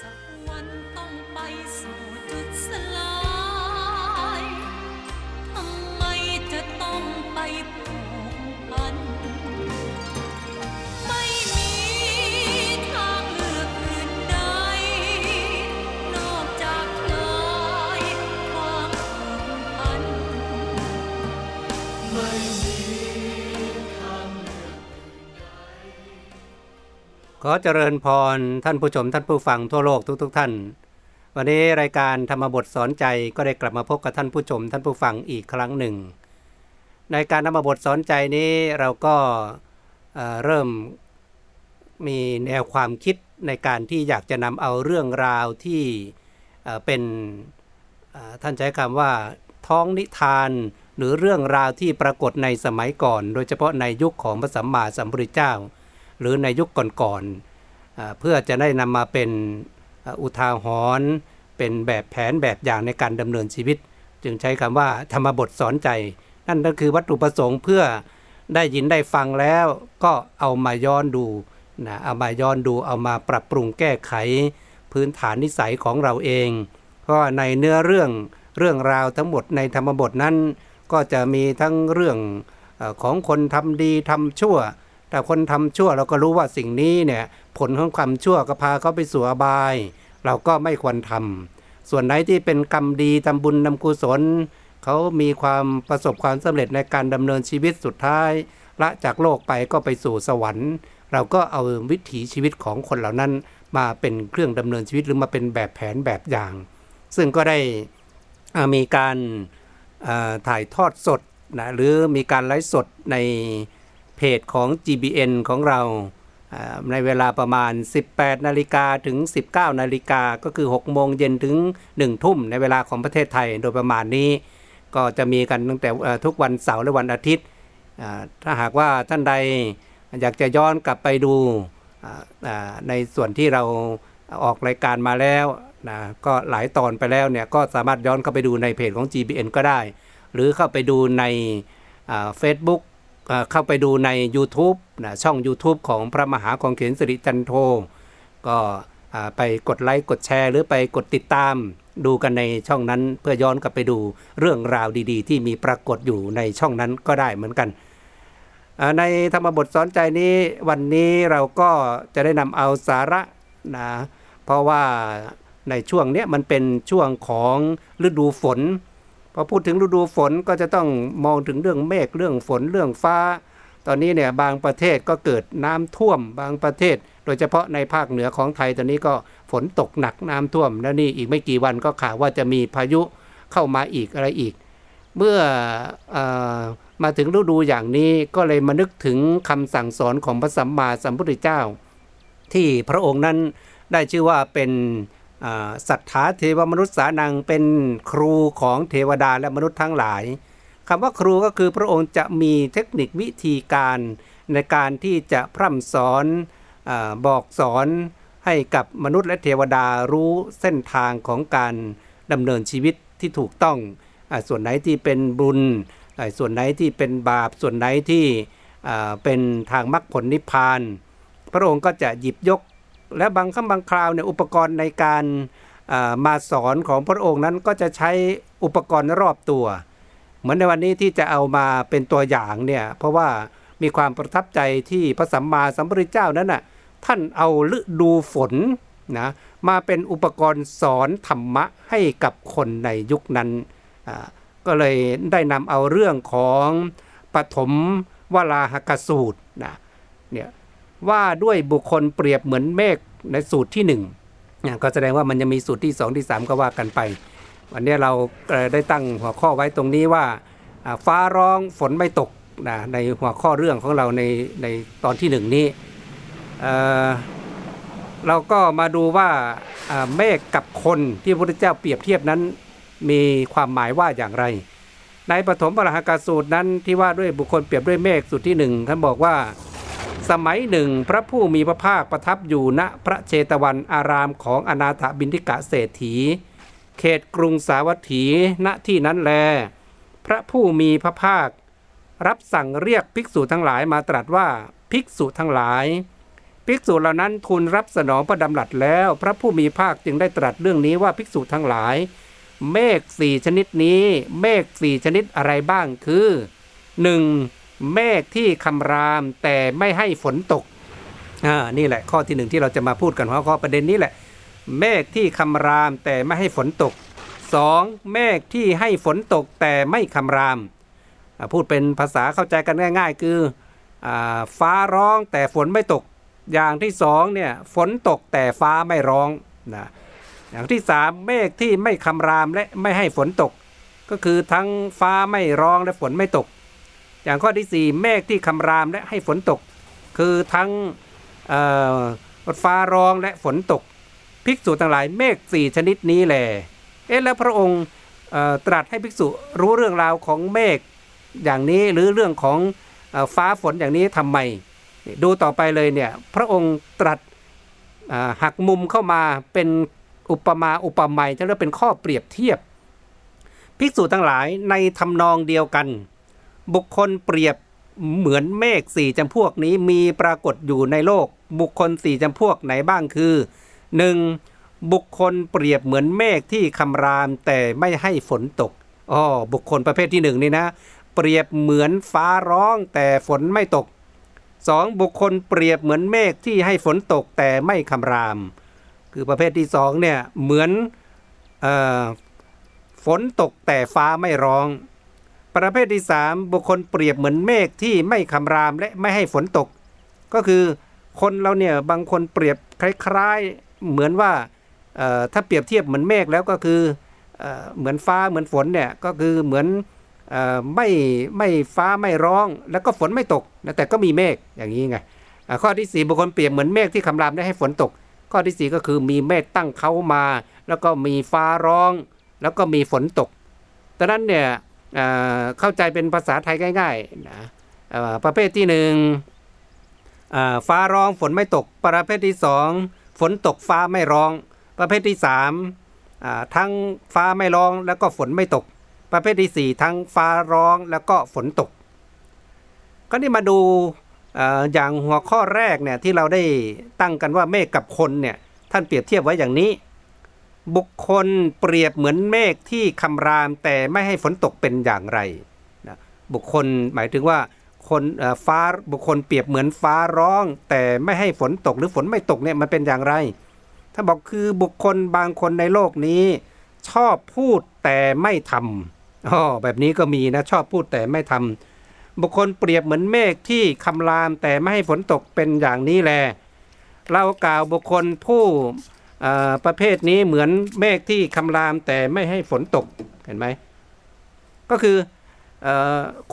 สักวันต้องไปสู่จุดสลาย ขอเจริญพรท่านผู้ชมท่านผู้ฟังทั่วโลกทุกๆทท่าน วันนี้รายการธรรมบทสอนใจก็ได้กลับมาพบกับท่านผู้ชมท่านผู้ฟังอีกครั้งหนึ่ง ในการธรรมบทสอนใจนี้เราก็เเริ่มมีแนวความคิดในการที่อยากจะนำเอาเรื่องราวที่เเป็นท่านใช้คำว่าท้องนิทานหรือเรื่องราวที่ปรากฏในสมัยก่อน โดยเฉพาะในยุคของพระสัมมาสัมพุทธเจ้า หรือในยุคก่อนๆเพื่อจะได้นำมาเป็นอุทาหรณ์เป็นแบบแผนแบบอย่างในการดำเนินชีวิต จึงใช้คำว่าธรรมบทสอนใจ นั่นก็คือวัตถุประสงค์เพื่อได้ยินได้ฟังแล้วก็เอามาย้อนดูนะเอามาย้อนดูเอามาปรับปรุงแก้ไข พื้นฐานนิสัยของเราเองเพราะในเนื้อเรื่องเรื่องราวทั้งหมดในธรรมบทนั้น ก็จะมีทั้งเรื่องของคนทำดีทำชั่ว แต่คนทำชั่วเราก็รู้ว่าสิ่งนี้เนี่ยผลของความชั่วก็พาเขาไปสู่อบาย เราก็ไม่ควรทำส่วนไหนที่เป็นกรรมดีทำบุญทำกุศลเขามีความประสบความสำเร็จในการดำเนินชีวิตสุดท้ายละจากโลกไปก็ไปสู่สวรรค์ เราก็เอาวิถีชีวิตของคนเหล่านั้นมาเป็นเครื่องดำเนินชีวิตหรือมาเป็นแบบแผนแบบอย่าง ซึ่งก็ได้มีการถ่ายทอดสดนะหรือมีการไลฟ์สดใน เพจของ GBN ของเราในเวลาประมาณ 18 นาฬิกาถึง 19 นาฬิกาก็คือ 6 โมงเย็นถึง 1 ทุ่มในเวลาของประเทศไทยโดยประมาณนี้ ก็จะมีกันตั้งแต่ทุกวันเสาร์และวันอาทิตย์ ถ้าหากว่าท่านใดอยากจะย้อนกลับไปดูในส่วนที่เราออกรายการมาแล้วนะก็หลายตอนไปแล้วเนี่ยก็สามารถย้อนเข้าไปดูในเพจของ GBN ก็ได้ หรือเข้าไปดูในเฟซบุ๊ก เข้าไปดูใน YouTube นะช่อง YouTube ของพระมหาคองเขนสิริจันโท ก็ไปกดไลค์กดแชร์ หรือไปกดติดตามดูกันในช่องนั้นเพื่อย้อนกลับไปดูเรื่องราวดีๆ ที่มีปรากฏอยู่ในช่องนั้นก็ได้เหมือนกัน ในธรรมบทสอนใจนี้วันนี้เราก็จะได้นำเอาสาระนะเพราะว่าในช่วงนี้มันเป็นช่วงของฤดูฝน พอพูดถึงฤดูฝนก็จะต้องมองถึงเรื่องเมฆเรื่องฝนเรื่องฟ้า ตอนนี้เนี่ยบางประเทศก็เกิดน้ำท่วมบางประเทศ โดยเฉพาะในภาคเหนือของไทยตอนนี้ก็ฝนตกหนักน้ำท่วม แล้วนี่อีกไม่กี่วันก็ข่าวว่าจะมีพายุเข้ามาอีกอะไรอีก เมื่ออมาถึงฤดูอย่างนี้ก็เลยมานึกถึงคำสั่งสอนของพระสัมมาสัมพุทธเจ้า ที่พระองค์นั้นได้ชื่อว่าเป็น สัทธาเทวมนุษย์สานังเป็นครูของเทวดาและมนุษย์ทั้งหลายคำว่าครูก็คือพระองค์จะมีเทคนิควิธีการในการที่จะพร่ำสอนอบอกสอนให้กับมนุษย์และเทวดารู้เส้นทางของการดำเนินชีวิตที่ถูกต้องอส่วนไหนที่เป็นบุญ ส่วนไหนที่เป็นบาป ส่วนไหนที่เป็นทางมรรคผลนิพพาน พระองค์ก็จะหยิบยก และบางครั้งบางคราวเนี่ยอุปกรณ์ในการมาสอนของพระองค์นั้นก็จะใช้อุปกรณ์รอบตัว เหมือนในวันนี้ที่จะเอามาเป็นตัวอย่างเนี่ยเพราะว่ามีความประทับใจที่พระสัมมาสัมพุทธเจ้านั้นน่ะท่านเอาฤดูฝนนะมาเป็นอุปกรณ์สอนธรรมะให้กับคนในยุคนั้น ก็เลยได้นำเอาเรื่องของปฐมวราหกสูตรนะ ว่าด้วยบุคคลเปรียบเหมือนเมฆในสูตรที่1เนี่ยก็แสดงว่ามันยังมีสูตรที่ 2 ที่ 3 ก็ว่ากันไป วันนี้เราได้ตั้งหัวข้อไว้ตรงนี้ว่าฟ้าร้องฝนไม่ตกนะในหัวข้อเรื่องของเราในในตอนที่หนึ่งนี้เเราก็มาดูว่าเมฆกับคนที่พระพุทธเจ้าเปรียบเทียบนั้น มีความหมายว่าอย่างไร ในปฐมปรหากสูตรนั้นที่ว่าด้วยบุคคลเปรียบด้วยเมฆสูตรที่หนึ่งท่านบอกว่า สมัยหนึ่งพระผู้มีพระภาคประทับอยู่ณพระเชตวันอารามของอนาถบินทิกะเศรษฐี เขตกรุงสาวัตถีณที่นั้นแล พระผู้มีพระภาครับสั่งเรียกภิกษุทั้งหลายมาตรัสว่าภิกษุทั้งหลาย ภิกษุเหล่านั้นทูลรับสนองพระดำรัสแล้ว พระผู้มีภาคจึงได้ตรัสเรื่องนี้ว่าภิกษุทั้งหลาย เมฆสี่ชนิดนี้ เมฆสี่ชนิดอะไรบ้างคือ 1. เมฆที่คำรามแต่ไม่ให้ฝนตกอ่านี่แหละข้อที่หนึ่งที่เราจะมาพูดกันหัวข้อประเด็นนี้แหละ เมฆที่คำรามแต่ไม่ให้ฝนตก 2. เมฆที่ให้ฝนตกแต่ไม่คำราม พูดเป็นภาษาเข้าใจกันง่าย ๆ คืออฟ้าร้องแต่ฝนไม่ตก อย่างที่สองเนี่ยฝนตกแต่ฟ้าไม่ร้องนะอย่างที่สามเมฆที่ไม่คำรามและไม่ให้ฝนตก ก็คือทั้งฟ้าไม่ร้องและฝนไม่ตก อย่างข้อที่สี่เมฆที่คำรามและให้ฝนตก คือทั้งอฟ้าร้องและฝนตก ภิกษุทั้งหลายเมฆสี่ชนิดนี้แหละเอ๊ะแล้วพระองค์ตรัสให้ภิกษุรู้เรื่องราวของเมฆอย่างนี้หรือเรื่องของอฟ้าฝนอย่างนี้ทำไม ดูต่อไปเลยเนี่ยพระองค์ตรัสหักมุมเข้ามาเป็นอุปมาอุปไมยจะเรียกเป็นข้อเปรียบเทียบ ภิกษุทั้งหลายในทำนองเดียวกัน บุคคลเปรียบเหมือนเมฆสี่จำพวกนี้มีปรากฏอยู่ในโลก บุคคลสี่จำพวกไหนบ้างคือ 1. บุคคลเปรียบเหมือนเมฆที่คำรามแต่ไม่ให้ฝนตกอ๋อบุคคลประเภทที่หนึ่งนี่นะ เปรียบเหมือนฟ้าร้องแต่ฝนไม่ตกสองบุคคลเปรียบเหมือนเมฆที่ให้ฝนตกแต่ไม่คำราม คือประเภทที่สองเนี่ยเหมือนเออฝนตกแต่ฟ้าไม่ร้อง ประเภทที่สามบุคคลเปรียบเหมือนเมฆที่ไม่คำรามและไม่ให้ฝนตก ก็คือคนเราเนี่ยบางคนเปรียบคล้ายๆเหมือนว่าถ้าเปรียบเทียบเหมือนเมฆแล้วก็คือเอเหมือนฟ้าเหมือนฝนเนี่ยก็คือเหมือนอไม่ไม่ฟ้าไม่ร้อง แล้วก็ฝนไม่ตกนะแต่ก็มีเมฆอย่างนี้ไงข้อที่สี่บุคคลเปรียบเหมือนเมฆที่คำรามได้ให้ฝนตก ข้อที่สี่ก็คือมีเมฆตั้งเขามา แล้วก็มีฟ้าร้อง แล้วก็มีฝนตกดังนั้นเนี่ย เข้าใจเป็นภาษาไทยง่ายๆนะประเภทที่หนึ่งฟ้าร้องฝนไม่ตก ประเภทที่สองฝนตกฟ้าไม่ร้อง ประเภทที่สามทั้งฟ้าไม่ร้องแล้วก็ฝนไม่ตก ประเภทที่สี่ทั้งฟ้าร้องแล้วก็ฝนตก ก็นี่มาดูอย่างหัวข้อแรกเนี่ยที่เราได้ตั้งกันว่าเมฆกับคนเนี่ยท่านเปรียบเทียบไว้อย่างนี้ บุคคลเปรียบเหมือนเมฆที่คำรามแต่ไม่ให้ฝนตกเป็นอย่างไรนะบุคคลหมายถึงว่าคนฟ้าบุคคลเปรียบเหมือนฟ้าร้อง แต่ไม่ให้ฝนตกหรือฝนไม่ตกเนี่ยมันเป็นอย่างไร ถ้าบอกคือบุคคลบางคนในโลกนี้ ชอบพูดแต่ไม่ทำอ๋อแบบนี้ก็มีนะชอบพูดแต่ไม่ทำบุคคลเปรียบเหมือนเมฆที่คำรามแต่ไม่ให้ฝนตกเป็นอย่างนี้แลเรากล่าวบุคคลผู้ ประเภทนี้เหมือนเมฆที่คำรามแต่ไม่ให้ฝนตกเห็นไหมก็คืออ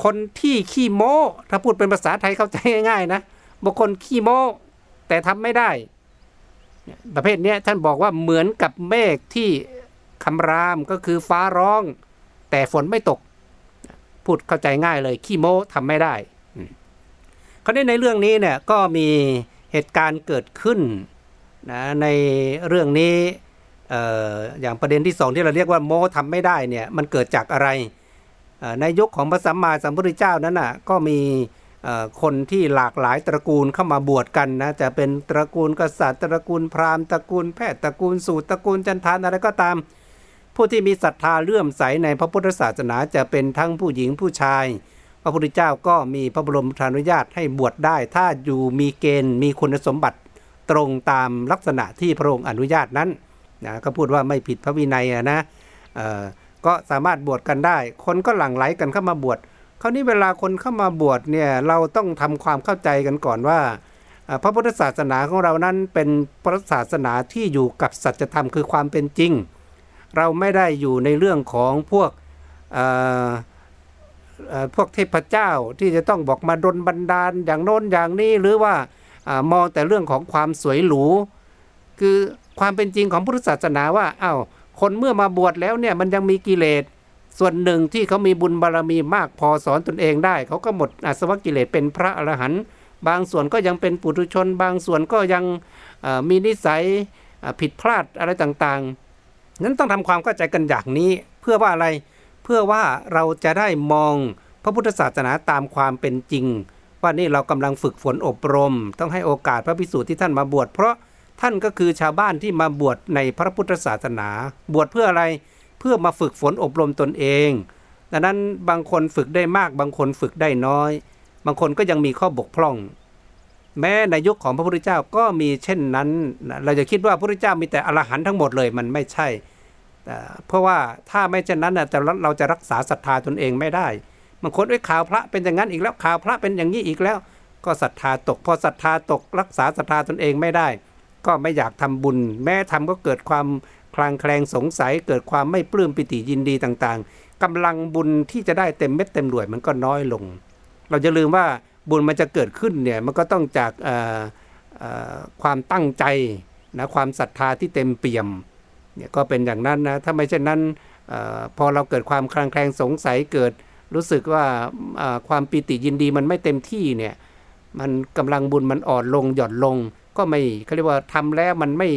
คนที่ขี้โม้ถ้าพูดเป็นภาษาไทยเข้าใจง่ายๆนะบุคคลขี้โม้แต่ทำไม่ได้ ประเภทนี้ท่านบอกว่าเหมือนกับเมฆที่คำรามก็คือฟ้าร้อง แต่ฝนไม่ตก พูดเข้าใจง่ายเลยขี้โม้ทำไม่ได้อืมคราวนี้ในเรื่องนี้เนี่ยก็มีเหตุการณ์เกิดขึ้น นะในเรื่องนี้เอ่อย่างประเด็นที่สองที่เราเรียกว่าโม้ทำไม่ได้เนี่ยมันเกิดจากอะไร ในยุคของพระสัมมาสัมพุทธเจ้านั้นน่ะก็มีคนที่หลากหลายตระกูลเข้ามาบวชกันนะจะเป็นตระกูลกษัตริย์ตระกูลพราหมณ์ตระกูลแพทย์ตระกูลสูตรตระกูลจันทานอะไรก็ตาม ผู้ที่มีศรัทธาเลื่อมใสในพระพุทธศาสนาจะเป็นทั้งผู้หญิงผู้ชาย พระพุทธเจ้าก็มีพระบรมรานุญาตให้บวชได้ ถ้าอยู่มีเกณฑ์มีคุณสมบัติ ตรงตามลักษณะที่พระองค์อนุญาตนั้นนะก็พูดว่าไม่ผิดพระวินัยนะก็สามารถบวชกันได้ คนก็หลั่งไหลกันเข้ามาบวชคราวนี้เวลาคนเข้ามาบวชเนี่ยเราต้องทำความเข้าใจกันก่อนว่า พระพุทธศาสนาของเรานั้นเป็นพระศาสนาที่อยู่กับสัจธรรมคือความเป็นจริง เราไม่ได้อยู่ในเรื่องของพวกพวกเทพเจ้าที่จะต้องบอกมาดลบันดาลอย่างโน้นอย่างนี้หรือว่า มองแต่เรื่องของความสวยหรู คือความเป็นจริงของพุทธศาสนาว่าอ้าวคนเมื่อมาบวชแล้วเนี่ยมันยังมีกิเลสส่วนหนึ่งที่เขามีบุญบารมีมากพอสอนตนเองได้ เขาก็หมดอาสวะกิเลสเป็นพระอรหันต์บางส่วนก็ยังเป็นปุถุชน บางส่วนก็ยังมีนิสัยผิดพลาดอะไรต่างๆ นั้นต้องทำความเข้าใจกันอย่างนี้เพื่อว่าอะไรเพื่อว่าเราจะได้มองพระพุทธศาสนาตามความเป็นจริง ว่านี่เรากำลังฝึกฝนอบรม ต้องให้โอกาสพระภิกษุที่ท่านมาบวชเพราะท่านก็คือชาวบ้านที่มาบวชในพระพุทธศาสนา บวชเพื่ออะไรเพื่อมาฝึกฝนอบรมตนเอง ดังนั้นบางคนฝึกได้มากบางคนฝึกได้น้อย บางคนก็ยังมีข้อบกพร่อง แม้ในยุคของพระพุทธเจ้าก็มีเช่นนั้น เราจะคิดว่าพระพุทธเจ้ามีแต่อรหันต์ทั้งหมดเลยมันไม่ใช่เพราะว่าถ้าไม่เช่นนั้นแต่เราจะรักษาศรัทธาตนเองไม่ได้ บางคนไอ้ยข่าวพระเป็นอย่างนั้นอีกแล้วข่าวพระเป็นอย่างนี้อีกแล้ว ก็ศรัทธาตก พอศรัทธาตกรักษาศรัทธาตนเองไม่ได้ ก็ไม่อยากทำบุญ แม้ทำก็เกิดความคลางแคลงสงสัย เกิดความไม่ปลื้มปิติยินดีต่างๆกำลังบุญที่จะได้เต็มเม็ดเต็มหน่วยมันก็น้อยลง เราจะลืมว่าบุญมันจะเกิดขึ้นเนี่ยมันก็ต้องจากความตั้งใจนะความศรัทธาที่เต็มเปี่ยมเนี่ยก็เป็นอย่างนั้นนะถ้าไม่เช่นนั้นอพอเราเกิดความคลางแคลงสงสัยเกิด รู้สึกว่าความปิติยินดีมันไม่เต็มที่เนี่ยมันกำลังบุญมันอ่อนลงหย่อนลง ก็ไม่เขาเรียกว่าทำแล้วมันไม่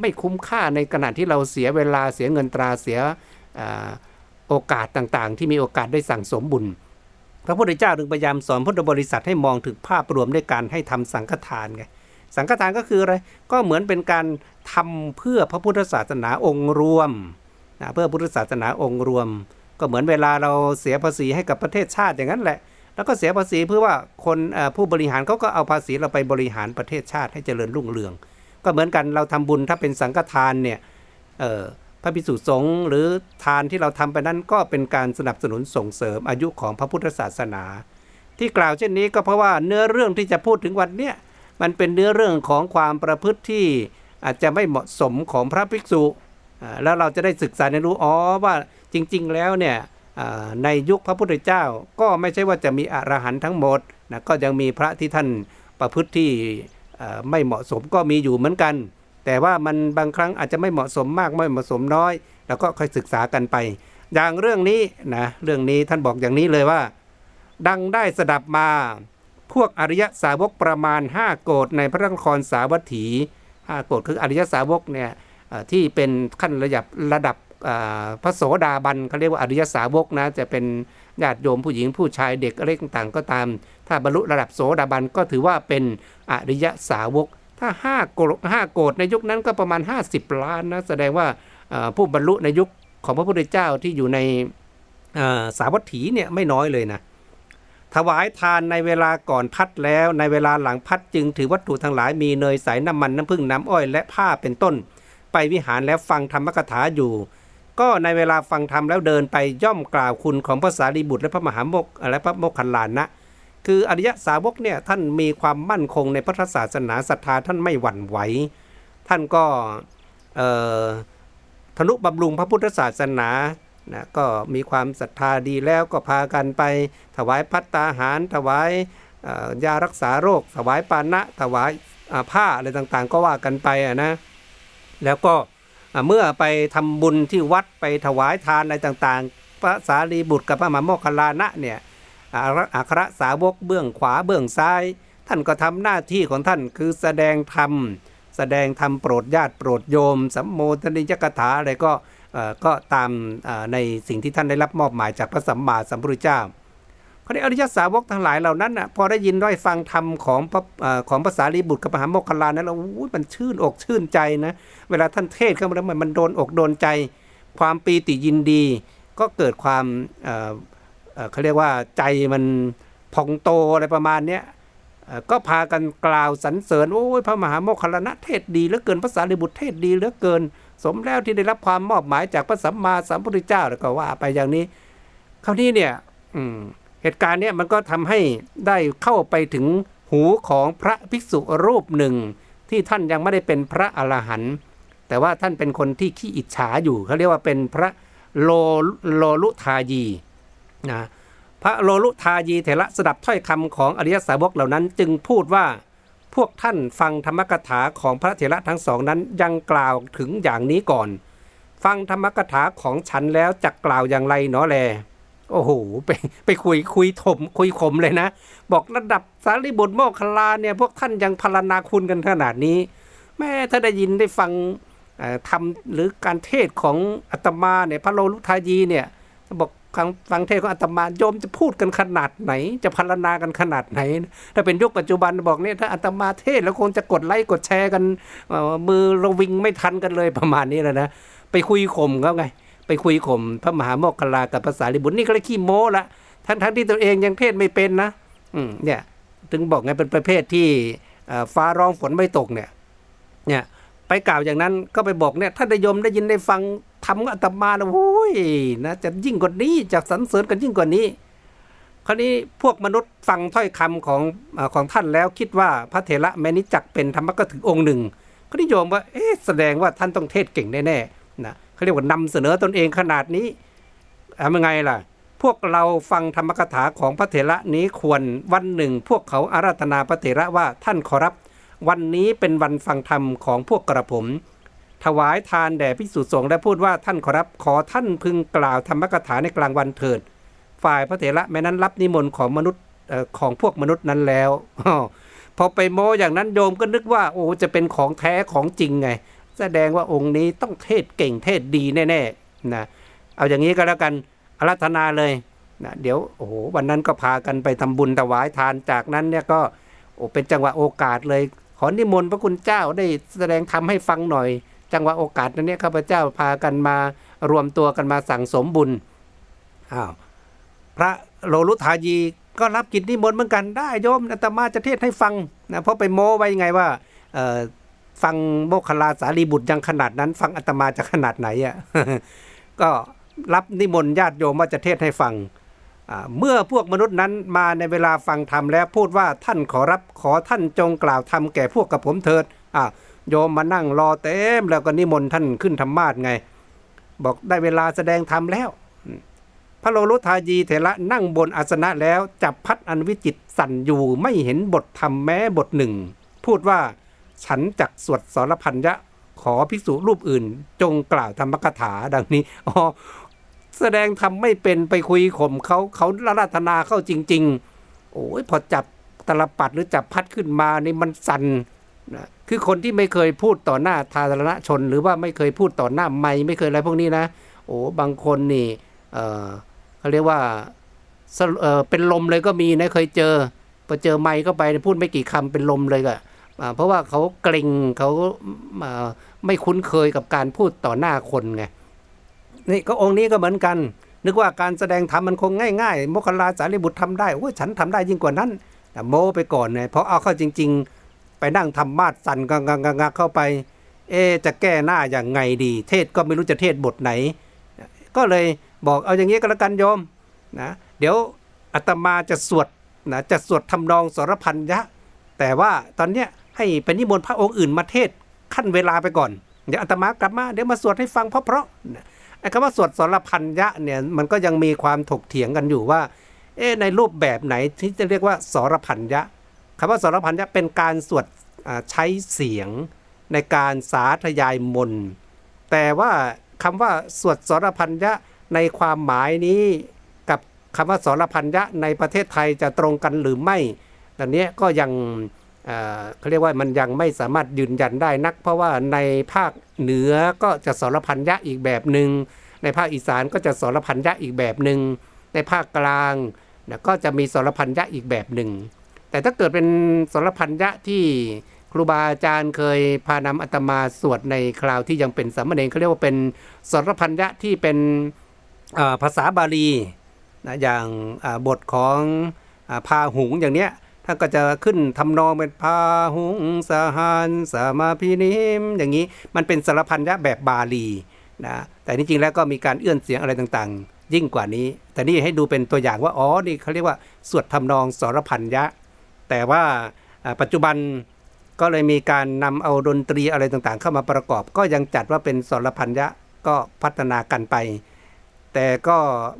ไม่คุ้มค่าในขณะที่เราเสียเวลาเสียเงินตราเสียอโอกาสต่างๆ ที่มีโอกาสได้สั่งสมบุญ พระพุทธเจ้าจึงพยายามสอนพุทธบริษัทให้มองถึงภาพรวมด้วยการให้ทำสังฆทานไงสังฆทานก็คืออะไรก็เหมือนเป็นการทำเพื่อพระพุทธศาสนาองค์รวมนะเพื่อพุทธศาสนาองค์รวม ก็เหมือนเวลาเราเสียภาษีให้กับประเทศชาติอย่างนั้นแหละ แล้วก็เสียภาษีเพื่อว่าคนผู้บริหารเขาก็เอาภาษีเราไปบริหารประเทศชาติให้เจริญรุ่งเรือง ก็เหมือนกันเราทำบุญถ้าเป็นสังฆทานเนี่ยพระภิกษุสงฆ์หรือทานที่เราทำไปนั้นก็เป็นการสนับสนุนส่งเสริมอายุของพระพุทธศาสนา ที่กล่าวเช่นนี้ก็เพราะว่าเนื้อเรื่องที่จะพูดถึงวันเนี้ยมันเป็นเนื้อเรื่องของความประพฤติที่อาจจะไม่เหมาะสมของพระภิกษุ แล้วเราจะได้ศึกษาในรู้อ๋อว่าจริง ๆ แล้วเนี่ยในยุคพระพุทธเจ้าก็ไม่ใช่ว่าจะมีอรหันต์ทั้งหมดนะก็ยังมีพระที่ท่านประพฤติที่ไม่เหมาะสมก็มีอยู่เหมือนกัน แต่ว่ามันบางครั้งอาจจะไม่เหมาะสมมากไม่เหมาะสมน้อย แล้วก็ค่อยศึกษากันไป อย่างเรื่องนี้นะเรื่องนี้ท่านบอกอย่างนี้เลยว่า ดังได้สดับมา พวกอริยสาวกประมาณ 5 โกดในพระนครสาวัตถี5โกดคืออริยสาวกเนี่ย ที่เป็นขั้นระดับระดับพระโสดาบันเขาเรียกว่าอริยสาวกนะจะเป็นญาติโยมผู้หญิงผู้ชายเด็กอะไรต่างๆ ก็ตาม ถ้าบรรลุระดับโสดาบันก็ถือว่าเป็นอริยสาวก ถ้า5โกรห้าโกดในยุคนั้นก็ประมาณ 50 ล้านนะแสดงว่าผู้บรรลุในยุคของพระพุทธเจ้าที่อยู่ในสาวัตถีเนี่ยไม่น้อยเลยนะถวายทานในเวลาก่อนพัดแล้วในเวลาหลังพัดจึงถือวัตถุทั้งหลายมีเนยใสน้ำมันน้ำผึ้งน้ำอ้อยและผ้าเป็นต้น ไปวิหารแล้วฟังธรรมกถาอยู่ ก็ในเวลาฟังธรรมแล้วเดินไปย่อมกล่าวคุณของพระสารีบุตรและพระมหาโมกและพระโมคคัลลานะ คืออริยสาวกเนี่ยท่านมีความมั่นคงในพระศาสนาศรัทธาท่านไม่หวั่นไหวท่านก็เอ่อทนุบำรุงพระพุทธศาสนานะก็มีความศรัทธาดีแล้วก็พากันไป ถวายพัตตาหาร ถวายยารักษาโรค ถวายปานะ ถวายผ้าอะไรต่างๆ ก็ว่ากันไปะนะ แล้วก็เมื่อไปทำบุญที่วัดไปถวายทานอะไรต่างๆ พระสารีบุตรกับพระมหาโมคคัลลานะเนี่ยอาอัครสาวกเบื้องขวาเบื้องซ้าย ท่านก็ทำหน้าที่ของท่านคือแสดงธรรมแสดงธรรมโปรดญาติโปรดโยม สัมโมทนิยกถาอะไรก็เอ่อก็ตามในสิ่งที่ท่านได้รับมอบหมายจากพระสัมมาสัมพุทธเจ้า ราวนี้อริยสาวกทั้งหลายเหล่านั้นน่ะพอได้ยินได้ฟังธรรมของพระของภาษารีบุตรกับมหาโมคคัลลานั้นแล้วอุ้ยมันชื่นอกชื่นใจนะ เวลาท่านเทศเข้ามาแล้วมันโดนอกโดนใจ ความปีติยินดี ก็เกิดความเเเขาเรียกว่าใจมันพองโตอะไรประมาณเนี้ยก็พากันกล่าวสรรเสริญโอ้ยพระมหาโมคคัลลานะเทศดีเหลือเกินภาษารีบุตรเทศดีเหลือเกิน สมแล้วที่ได้รับความมอบหมายจากพระสัมมาสัมพุทธเจ้าแล้วก็ว่าไปอย่างนี้คราวนี้เนี่ย อืม เหตุการณ์เนี้ยมันก็ทำให้ได้เข้าไปถึงหูของพระภิกษุรูปหนึ่ง ที่ท่านยังไม่ได้เป็นพระอรหันต์แต่ว่าท่านเป็นคนที่ขี้อิจฉาอยู่เขาเรียกว่าเป็นพระโลโลลุทายีนะพระโลลุทายีเถระสดับถ้อยคำของอริยสาวกเหล่านั้น จึงพูดว่าพวกท่านฟังธรรมกถาของพระเถระทั้งสองนั้นยังกล่าวถึงอย่างนี้ก่อน ฟังธรรมกถาของฉันแล้วจะกล่าวอย่างไรเนาะแล โอ้โห ไปไปคุยคุยถมคุยขมเลยนะ บอกระดับสารีบุตรโมคคัลาเนี่ย พวกท่านยังพรรณนาคุณกันขนาดนี้ แม่ถ้าได้ยินได้ฟังทำหรือการเทศของอาตมาเนี่ยพระโลลุทายีเนี่ยบอกฟังฟังเทศของอาตมาโยมจะพูดกันขนาดไหน จะพรรณนากันขนาดไหน ถ้าเป็นยุคปัจจุบันบอกเนี่ยถ้าอาตมาเทศแล้วคงจะกดไลค์กดแชร์กันมือระวิงไม่ทันกันเลยประมาณนี้แหละนะไปคุยข่มเขาไง ไปคุยข่มพระมหาโมคคลากับภาษาลิบุตรนี่ก็เลยขี้โม้ละทั้งทั้งที่ตัวเองยังเทศไม่เป็นนะอืมเนี่ยถึงบอกไงเป็นประเภทที่ฟ้าร้องฝนไม่ตกเนี่ยเนี่ยไปกล่าวอย่างนั้นก็ไปบอกเนี่ยถ้าได้ยมได้ยินได้ฟังทำอาตมาแล้วโอ้ยนะจะยิ่งกว่านี้จะสรรเสริญกันยิ่งกว่านี้คราวนี้พวกมนุษย์ฟังถ้อยคำของอของท่านแล้วคิดว่าพระเถระแม้นิจักเป็นธรรมก็ถึงองค์หนึ่งก็นิยมว่าเอ๊ะแสดงว่าท่านต้องเทศเก่งแน่ๆนะ เขาเรียกว่านำเสนอตนเองขนาดนี้ทำยังไงล่ะ พวกเราฟังธรรมกถาของพระเถระนี้ควรวันหนึ่ง พวกเขาอาราธนาพระเถระว่าท่านขอรับ วันนี้เป็นวันฟังธรรมของพวกกระผม ถวายทานแด่พิสุสงฆ์และพูดว่าท่านขอรับขอท่านพึงกล่าวธรรมกถาในกลางวันเถิด ฝ่ายพระเถระแม้นั้นรับนิมนต์ของมนุษย์ของพวกมนุษย์นั้นแล้วพอไปโมอย่างนั้นโยมก็นึกว่าโอ้จะเป็นของแท้ของจริงไง แสดงว่าองค์นี้ต้องเทศเก่งเทศดีแน่ๆนะเอาอย่างนี้ก็แล้วกันอารัธนาเลยนะเดี๋ยวโอ้โหวันนั้นก็พากันไปทำบุญถวายทานจากนั้นเนี่ยก็โอ้เป็นจังหวะโอกาสเลย ขอนิมนต์พระคุณเจ้าได้แสดงธรรมให้ฟังหน่อย จังหวะโอกาสนั้นเนี่ยข้าพเจ้าพากันมารวมตัวกันมาสั่งสมบุญอ้าวพระโลลุทายีก็รับกิจนิมนต์เหมือนกันได้โยมอาตมาจะเทศให้ฟังนะเพราะไปโม้ไว้ไงว่าเออ ฟังโมคคลาสารีบุตรยังขนาดนั้น ฟังอาตมาจะขนาดไหนอะก็รับนิมนต์ญาติโยมว่าจะเทศให้ฟัง เมื่อพวกมนุษย์นั้นมาในเวลาฟังธรรมแล้วพูดว่าท่านขอรับขอท่านจงกล่าวธรรมแก่พวกกับผมเถิดอ่าโยมมานั่งรอเต็มแล้วก็นิมนต์ท่านขึ้นธรรมาสไง บอกได้เวลาแสดงธรรมแล้ว พระโลลุทายีเถระนั่งบนอาสนะแล้วจับพัดอันวิจิตสั่นอยู่ไม่เห็นบทธรรมแม้บทหนึ่ง พูดว่า ฉันจักสวดสรพันยะขอภิกษุรูปอื่น จงกล่าวธรรมกถาดังนี้อ๋อแสดงทำไม่เป็นไปคุยข่มเขาเขาละราธนาเข้าจริง ๆ โอ้ยพอจับตลปัดหรือจับพัดขึ้นมานี่มันสั่นนะคือคนที่ไม่เคยพูดต่อหน้าทาธารณชน หรือว่าไม่เคยพูดต่อหน้าไม่ไม่เคยอะไรพวกนี้นะ โอ้บางคนนี่เออเขาเรียกว่าเออเป็นลมเลยก็มีนะเคยเจอพอเจอไม้เข้าไปพูดไม่กี่คำเป็นลมเลยก็อ่า เพราะว่าเขาเกรงเขาาไม่คุ้นเคยกับการพูดต่อหน้าคนไงนี่ก็องค์นี้ก็เหมือนกัน นึกว่าการแสดงธรรมมันคงง่ายๆโมคลาสารีบุตรทำได้โอ้ฉันทำได้ยิ่งกว่านั้นแต่โมไปก่อนเนี่ยพอเอาเข้าจริง ๆ ไปนั่งทำมาดสั่นกังกังกังเข้าไป เอจะแก้หน้าอย่างไงดี เทศก็ไม่รู้จะเทศบทไหน ก็เลยบอกเอาอย่างนี้ก็แล้วกันโยมนะเดี๋ยวอาตมาจะสวดนะจะสวดทำนองสรพันยะ แต่ว่าตอนเนี้ย ให้ไปนิมนต์พระองค์อื่นมาเทศขั้นเวลาไปก่อน เดี๋ยวอาตมากลับมาเดี๋ยวมาสวดให้ฟังเพราะๆนะไอ้คำว่าสวดสรพันยะเนี่ยมันก็ยังมีความถกเถียงกันอยู่ว่าเอ๊ในรูปแบบไหนที่จะเรียกว่าสรพันยะคำว่าสรพันยะเป็นการสวดใช้เสียงในการสาธยายมนแต่ว่าคำว่าสวดสรพันยะในความหมายนี้กับคำว่าสรพันยะในประเทศไทยจะตรงกันหรือไม่ดังนี้ก็ยัง เขาเรียกว่ามันยังไม่สามารถยืนยันได้นัก เพราะว่าในภาคเหนือก็จะสรพันยะอีกแบบหนึ่งในภาคอีสานก็จะสรพันยะอีกแบบหนึ่งในภาคกลางนะก็จะมีสรพันยะอีกแบบหนึ่งแต่ถ้าเกิดเป็นสรพันยะที่ครูบาอาจารย์เคยพานำอาตมาสวดในคราวที่ยังเป็นสามเณรเขาเรียกว่าเป็นสรพันยะที่เป็นภาษาบาลีนะอย่างบทของอพาหุงอย่างเนี้ย ท่านก็จะขึ้นทำนองเป็นพาหุงสหันสามาพินิมอย่างนี้มันเป็นสารพันยะแบบบาลีนะแต่จริงๆแล้วก็มีการเอื้อนเสียงอะไรต่างๆ ยิ่งกว่านี้ แต่นี่ให้ดูเป็นตัวอย่างว่าอ๋อนี่เขาเรียกว่าสวดทำนองสารพันยะ แต่ว่าปัจจุบันก็เลยมีการนำเอาดนตรีอะไรต่างๆ เข้ามาประกอบ ก็ยังจัดว่าเป็นสรพันยะก็พัฒนากันไป แต่ก็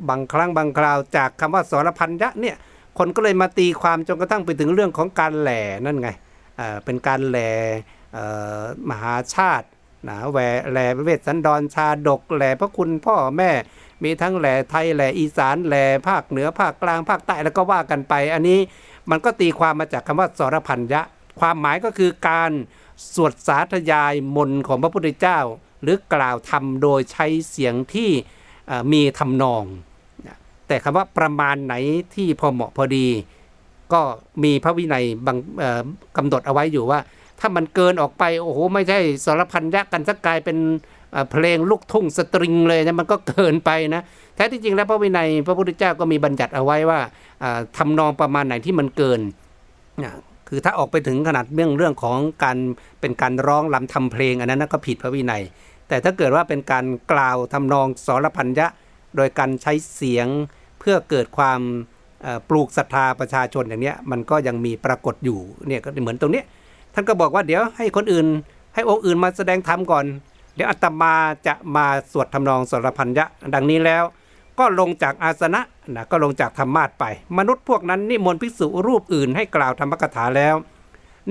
บางครั้งบางคราวจากคำว่าสรพันยะเนี่ย คนก็เลยมาตีความจนกระทั่งไปถึงเรื่องของการแหล่นั่นไงอ่าเป็นการแหล่มหาชาตินะแหวแหล่เวสสันดรชาดกแหล่พระคุณพ่อแม่ มีทั้งแหล่ไทยแหล่อีสานแหล่ภาคเหนือภาคกลางภาคใต้แล้วก็ว่ากันไป อันนี้มันก็ตีความมาจากคำว่าสรพันยะ ความหมายก็คือการสวดสาธยายมนของพระพุทธเจ้า หรือกล่าวธรรมโดยใช้เสียงที่มีทำนอง แต่คำว่าประมาณไหนที่พอเหมาะพอดี ก็มีพระวินัยบังกำหนดเอาไว้อยู่ว่า ถ้ามันเกินออกไปโอ้โหไม่ใช่สารพันยะกันสักกลายเป็นเพลงลูกทุ่งสตริงเลยนะมันก็เกินไปนะแท้ที่จริงแล้วพระวินัยพระพุทธเจ้าก็มีบัญญัติเอาไว้ว่าอ่าทำนองประมาณไหนที่มันเกินคือถ้าออกไปถึงขนาดเรื่องเรื่องของการเป็นการร้องลำทำเพลงอันนั้นก็ผิดพระวินัย แต่ถ้าเกิดว่าเป็นการกล่าวทำนองสรพันยะ โดยการใช้เสียง เพื่อเกิดความปลูกศรัทธาประชาชนอย่างเนี้ยมันก็ยังมีปรากฏอยู่เนี่ยก็เหมือนตรงนี้ท่านก็บอกว่าเดี๋ยวให้คนอื่น ให้องค์อื่นมาแสดงธรรมก่อน เดี๋ยวอาตมาจะมาสวดทำนองสรพันยะดังนี้แล้ว ก็ลงจากอาสนะนะก็ลงจากธรรมาสไป มนุษย์พวกนั้นนิมนต์ภิกษุรูปอื่นให้กล่าวธรรมกถาแล้ว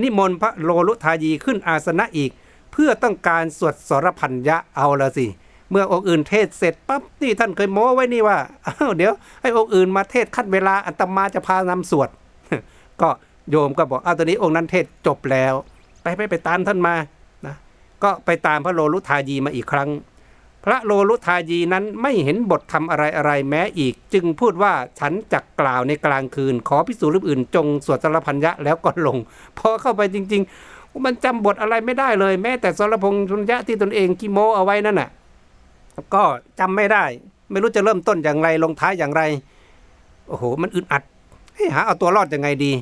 นิมนต์พระโลลุทายีขึ้นอาสนะอีก เพื่อต้องการสวดสรพันยะเอาละสิเเมื่อองค์อื่นเทศเสร็จปั๊บนี่ท่านเคยโม้ไว้นี่ว่าอ้าวเดี๋ยวให้องค์อื่นมาเทศขั้นเวลาอัตมาจะพานำสวด ก็โยมก็บอกอ้าวตอนนี้องค์นั้นเทศจบแล้ว ไปไปไปตามท่านมานะก็ไปตามพระโลลุทายีมาอีกครั้ง พระโลลุทายีนั้นไม่เห็นบททำอะไรอะไรแม้อีก จึงพูดว่าฉันจักกล่าวในกลางคืน ขอพิสูจน์รูปอื่น จงสวดสรพันยะแล้วก็ลง พอเข้าไปจริง ๆ มันจำบทอะไรไม่ได้เลย แม้แต่สรพงษ์ชุนยะที่ตนเองกิโมเอาไว้นั่นน่ะ ก็จำไม่ได้ ไม่รู้จะเริ่มต้นอย่างไรลงท้ายอย่างไร โอ้โห มันอึดอัดเฮ้หาเอาตัวรอดยังไงดี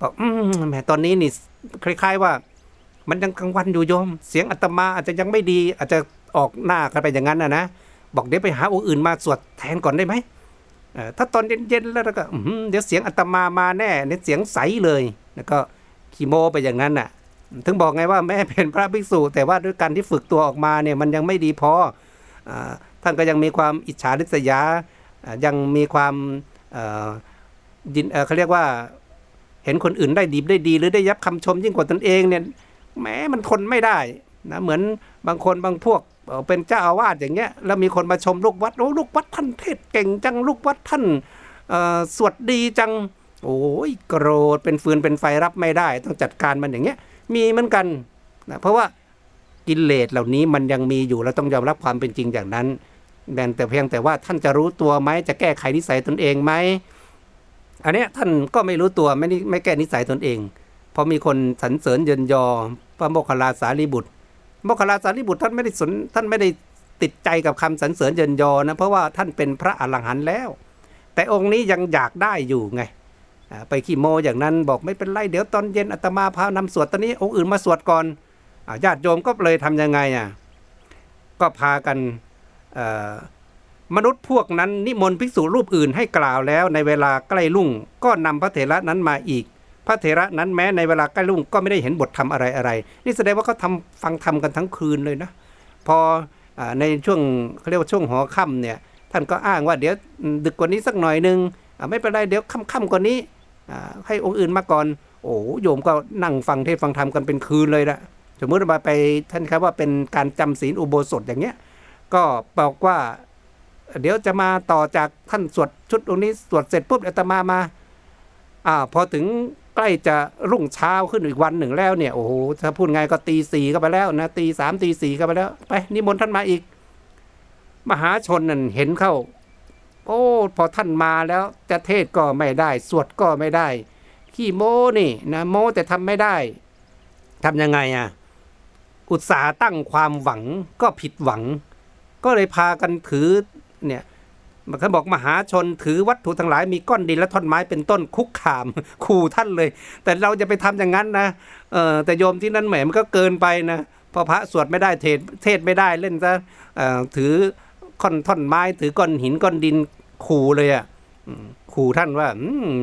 บอกอืมแหมตอนนี้นี่คล้าย ๆว่า มันยังกลางวันอยู่โยม เสียงอาตมาอาจจะยังไม่ดี อาจจะออกหน้ากันไปอย่างนั้นนะนะบอกเดี๋ยวไปหาองค์อื่นมาสวดแทนก่อนได้ไหมถ้าตอนเย็นๆแล้วก็เดี๋ยวเสียงอาตมามาแน่เนี่ยเสียงใสเลย แล้วก็ขีโมไปอย่างนั้นน่ะ ถึงบอกไงว่าแม่เป็นพระภิกษุ แต่ว่าด้วยการที่ฝึกตัวออกมาเนี่ยมันยังไม่ดีพอ ท่านก็ยังมีความอิจฉาริษยา ยังมีความเอ่อยินเเขาเรียกว่าเห็นคนอื่นได้ดีได้ดี หรือได้ยับคำชมยิ่งกว่าตนเองเนี่ยแม้มันทนไม่ได้นะเหมือนบางคนบางพวกเป็นเจ้าอาวาสอย่างเงี้ยแล้วมีคนมาชมลูกวัดโอ้ลูกวัดท่านเทศเก่งจังลูกวัดท่านสวดดีจังโอ้ยโกรธเป็นฟืนเป็นไฟรับไม่ได้ ต้องจัดการมันอย่างเงี้ยมีเหมือนกันนะเพราะว่า กิเลสเหล่านี้มันยังมีอยู่เราต้องยอมรับความเป็นจริงอย่างนั้นแต่เพียงแต่ว่าท่านจะรู้ตัวไหมจะแก้ไขนิสัยตนเองไหมอันนี้ท่านก็ไม่รู้ตัวไม่ไม่แก้นิสัยตนเอง เพราะมีคนสรรเสริญเยินยอ พระโมคคัลลาสารีบุตรโมคคัลลาสารีบุตรท่านไม่ได้สนท่านไม่ได้ติดใจกับคำสรรเสริญเยินยอนะเพราะว่าท่านเป็นพระอรหันต์แล้ว แต่องค์นี้ยังอยากได้อยู่ไงไปขี้โมอย่างนั้นบอกไม่เป็นไรเดี๋ยวตอนเย็นอาตมาพานำสวดตอนนี้องค์อื่นมาสวดก่อน ญาติโยมก็เลยทำยังไงอะก็พากันมนุษย์พวกนั้นนิมนต์ภิกษุรูปอื่นให้กล่าวแล้วในเวลาใกล้รุ่ง ก็นำพระเถระนั้นมาอีก พระเถระนั้นแม้ในเวลาใกล้รุ่งก็ไม่ได้เห็นบทธรรมอะไรอะไร นี่แสดงว่าเขาทำฟังธรรมกันทั้งคืนเลยนะ พออในช่วงเขาเรียกว่าช่วงหอค่ำเนี่ยท่านก็อ้างว่าเดี๋ยวดึกกว่านี้สักหน่อยหนึงอ่าไม่เป็นไรเดี๋ยวค่ำๆกว่านี้ให้องค์อื่นมาก่อน โอ้โยมก็นั่งฟังเทศน์ฟังธรรมกันเป็นคืนเลยละ สมมติว่าไปท่านครับว่าเป็นการจำศีลอุโบสถอย่างเงี้ย ก็บอกว่า เดี๋ยวจะมาต่อจากท่านสวดชุดตรงนี้สวดเสร็จปุ๊บอาตมามาอ่าพอถึงใกล้จะรุ่งเช้าขึ้นอีกวันหนึ่งแล้วเนี่ยโอ้โหถ้าพูดไงก็ตีสี่ก็ไปแล้วนะตีสามตีสี่ก็ไปแล้วไปนิมนต์ท่านมาอีก มหาชนนั่นเห็นเข้า โอ้พอท่านมาแล้วจะเทศก็ไม่ได้ สวดก็ไม่ได้ ขี้โม้นี่นะโม้แต่ทำไม่ได้ทำยังไงอะ อุตสาห์ตั้งความหวังก็ผิดหวัง ก็เลยพากันถือเนี่ยมันเขาบอกมหาชนถือวัตถุทั้งหลายมีก้อนดินและท่อนไม้เป็นต้นคุกขามขู่ท่านเลย แต่เราจะไปทำอย่างนั้นนะเออแต่โยมที่นั่นแหมมันก็เกินไปนะพอพระสวดไม่ได้เทศเทศไม่ได้เล่นซะถือก้อนท่อนไม้ ถือก้อนหินก้อนดินขู่เลยอะขู่ท่านว่า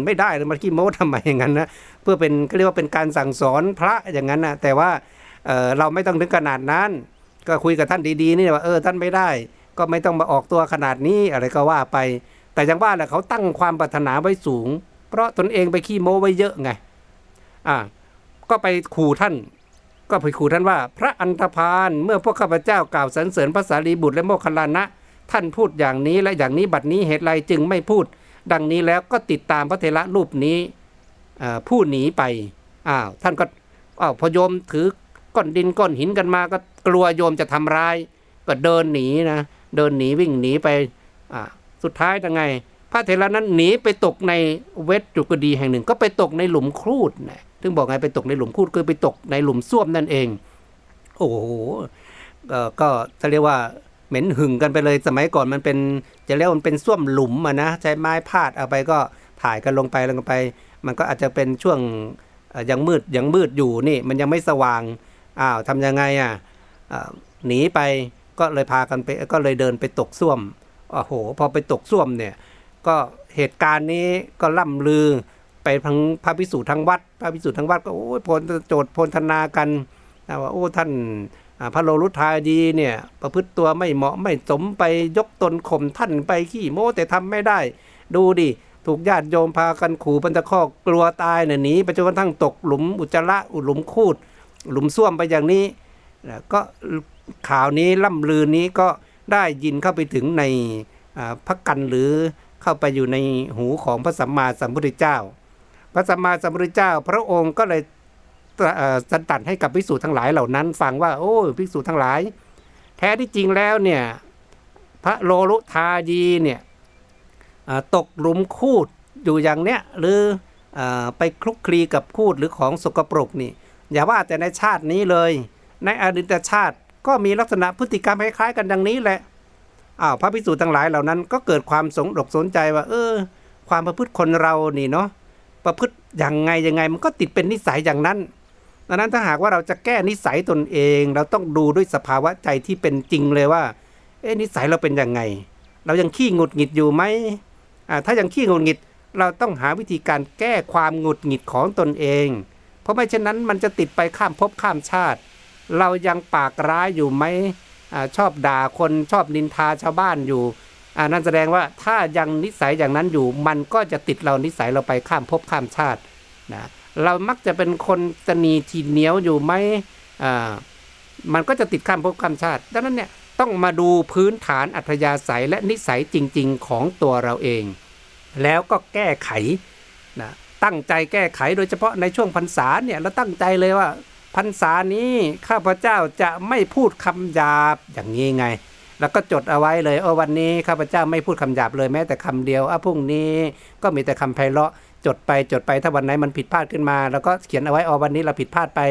ไม่ได้เลยมาขี้โม้ทำไมอย่างนั้นนะเพื่อเป็นก็เรียกว่าเป็นการสั่งสอนพระอย่างนั้นนะแต่ว่า เเราไม่ต้องถึงขนาดนั้น ก็คุยกับท่านดีๆนี่ว่าเออท่านไม่ได้ ก็ไม่ต้องมาออกตัวขนาดนี้อะไรก็ว่าไป แต่อย่างว่าแหละเขาตั้งความปรารถนาไว้สูง เพราะตนเองไปขี้โม้ไว้เยอะไงอ่าก็ไปขู่ท่าน ก็ไปขู่ท่านว่า พระอันธพาลเมื่อพวกข้าพเจ้ากล่าวสรรเสริญพระสารีบุตรและโมคคัลลานะ ท่านพูดอย่างนี้และอย่างนี้บัดนี้เหตุไรจึงไม่พูด ดังนี้แล้วก็ติดตามพระเถระรูปนี้ผู้หนีไปอ้าวท่านก็อ้าวพยมถือ ก้อนดินก้อนหินกันมาก็กลัวโยมจะทำร้าย ก็เดินหนีนะเดินหนีวิ่งหนีไปอ่าสุดท้ายยังไง พระเถระนั้นหนีไปตกในเวทจุกดีแห่งหนึ่ง ก็ไปตกในหลุมครูดนะถึงบอกไงไปตกในหลุมครูดคือไปตกในหลุมส้วมนั่นเอง โอ้โหก็จะเรียกว่าเหม็นหึงกันไปเลยสมัยก่อนมันเป็นจะเรียกว่ามันเป็นส้วมหลุมอะนะใช้ไม้พาดเอาไปก็ถ่ายกันลงไปลงไป มันก็อาจจะเป็นช่วงยังมืดยังมืดอยู่นี่ มันยังไม่สว่าง อ้าวทำยังไงอะอ่าหนีไปก็เลยพากันไปก็เลยเดินไปตกส้วมโอ้โห พอไปตกส้วมเนี่ยก็เหตุการณ์นี้ก็ล่ำลือไปทั้งพระพิสุทั้งวัด พระพิสุทั้งวัดก็โอ้ยพลโจทย์พลธนากันว่าโอ้ท่านพระโลรุทายดีเนี่ยประพฤติตัวไม่เหมาะไม่สมไปยกตนข่มท่านไปขี้โม้แต่ทำไม่ได้ ดูดิถูกญาติโยมพากันขู่ปันตะคอกกลัวตายเนี่ยหนีไปจนกระทั่งตกหลุมอุจจาระอุหลุมคูด หลุมส้วมไปอย่างนี้นะก็ข่าวนี้ล่ำลือนี้ก็ได้ยินเข้าไปถึงในพระกันหรือเข้าไปอยู่ในหูของพระสัมมาสัมพุทธเจ้า พระสัมมาสัมพุทธเจ้า พระองค์ก็เลยสันตัดให้กับภิกษุทั้งหลายเหล่านั้น ฟังว่า โอ้ภิกษุทั้งหลาย แท้ที่จริงแล้วเนี่ยพระโลลุทายีเนี่ยตกหลุมคูดอยู่อย่างเนี้ยหรืออไปคลุกคลีกับคูดหรือของสกปรกนี่ อย่าว่าแต่ในชาตินี้เลย ในอดีตชาติก็มีลักษณะพฤติกรรมคล้ายๆกันดังนี้แหละอ้าวพระภิกษุทั้งหลายเหล่านั้นก็เกิดความสงดกสนใจว่า เออ ความประพฤติคนเรานี่เนาะประพฤติอย่างไงยังไงมันก็ติดเป็นนิสัยอย่างนั้นดังนั้นถ้าหากว่าเราจะแก้นิสัยตนเอง เราต้องดูด้วยสภาวะใจที่เป็นจริงเลยว่า เอ๊นิสัยเราเป็นยังไง เรายังขี้หงุดหงิดอยู่ไหมอ่าถ้ายังขี้หงุดหงิด เราต้องหาวิธีการแก้ความหงุดหงิดของตนเอง เพราะไม่เช่นนั้นมันจะติดไปข้ามภพข้ามชาติ เรายังปากร้ายอยู่ไหมอชอบด่าคนชอบนินทาชาวบ้านอยู่นั่นแสดงว่าถ้ายังนิสัยอย่างนั้นอยู่ มันก็จะติดเรานิสัยเราไปข้ามภพข้ามชาตินะเรามักจะเป็นคนตนีทีเหนียวอยู่ไหมมันก็จะติดข้ามภพข้ามชาติ ดังนั้นเนี่ยต้องมาดูพื้นฐานอัธยาศัยและนิสัยจริง ๆ ของตัวเราเอง แล้วก็แก้ไข ตั้งใจแก้ไขโดยเฉพาะในช่วงพรรษาเนี่ยเราตั้งใจเลยว่าพรรษานี้ข้าพเจ้าจะไม่พูดคำหยาบอย่างนี้ไง แล้วก็จดเอาไว้เลยเออวันนี้ข้าพเจ้าไม่พูดคำหยาบเลยแม้แต่คำเดียวอะพรุ่งนี้ก็มีแต่คำไพเราะจดไปจดไปถ้าวันไหนมันผิดพลาดขึ้นมาแล้วก็เขียนเอาไว้ออวันนี้เราผิดพลาดไป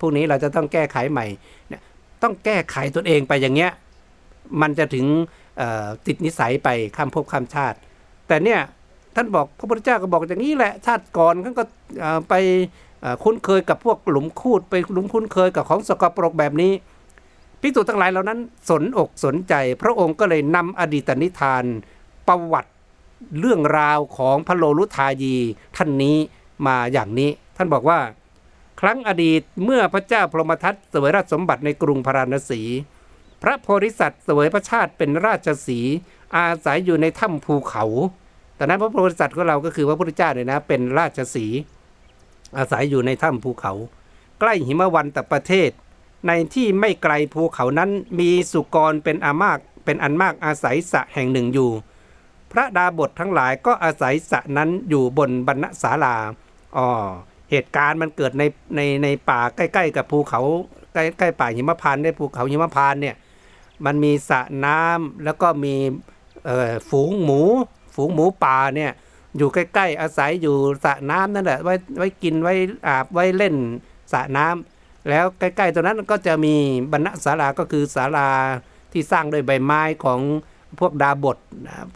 พรุ่งนี้เราจะต้องแก้ไขใหม่เนี่ยต้องแก้ไขตนเองไปอย่างเงี้ยมันจะถึงติดนิสัยไปข้ามภพข้ามชาติ แต่เนี่ย ท่านบอกพระพุทธเจ้าก็บอกอย่างนี้แหละชาติก่อนท่านก็ไปคุ้นเคยกับพวกหลุมคูดไปหลุมคุ้นเคยกับของสกปรกแบบนี้ภิกษุทั้งหลายเหล่านั้นสนอกสนใจ พระองค์ก็เลยนำอดีตนิทานประวัติเรื่องราวของพระโลลุทายีท่านนี้มาอย่างนี้ ท่านบอกว่า ครั้งอดีตเมื่อพระเจ้าพรหมทัตเสวยราชสมบัติในกรุงพาราณสี พระโพธิสัตว์เสวยพระชาติเป็นราชสี อาศัยอยู่ในถ้ำภูเขา ตอนนั้นพระโพธิสัตว์ของเราก็คือพระพุทธเจ้าเนี่ยนะ เป็นราชสีอาศัยอยู่ในถ้ำภูเขา ใกล้หิมะวันตประเทศ ในที่ไม่ไกลภูเขานั้นมีสุกรเป็นอามากเป็นอันมากอาศัยสระแห่งหนึ่งอยู่ พระดาบททั้งหลายก็อาศัยสระนั้นอยู่บนบรรณศาลาอ๋อเหตุการณ์มันเกิดในในในป่าใกล้ๆ กับภูเขาใกล้ใกล้ป่าหิมพานต์ได้ภูเขาหิมพานต์เนี่ยมันมีสระน้ำแล้วก็มีฝูงหมู ฝูงหมูป่าเนี่ยอยู่ใกล้ๆอาศัยอยู่สระน้ำนั่นแหละไว้ไว้กินไว้อาบไว้เล่นสระน้ำแล้วใกล้ๆตรงนั้นก็จะมีบรรณศาลาก็คือศาลาที่สร้างโดยใบไม้ของพวกดาบท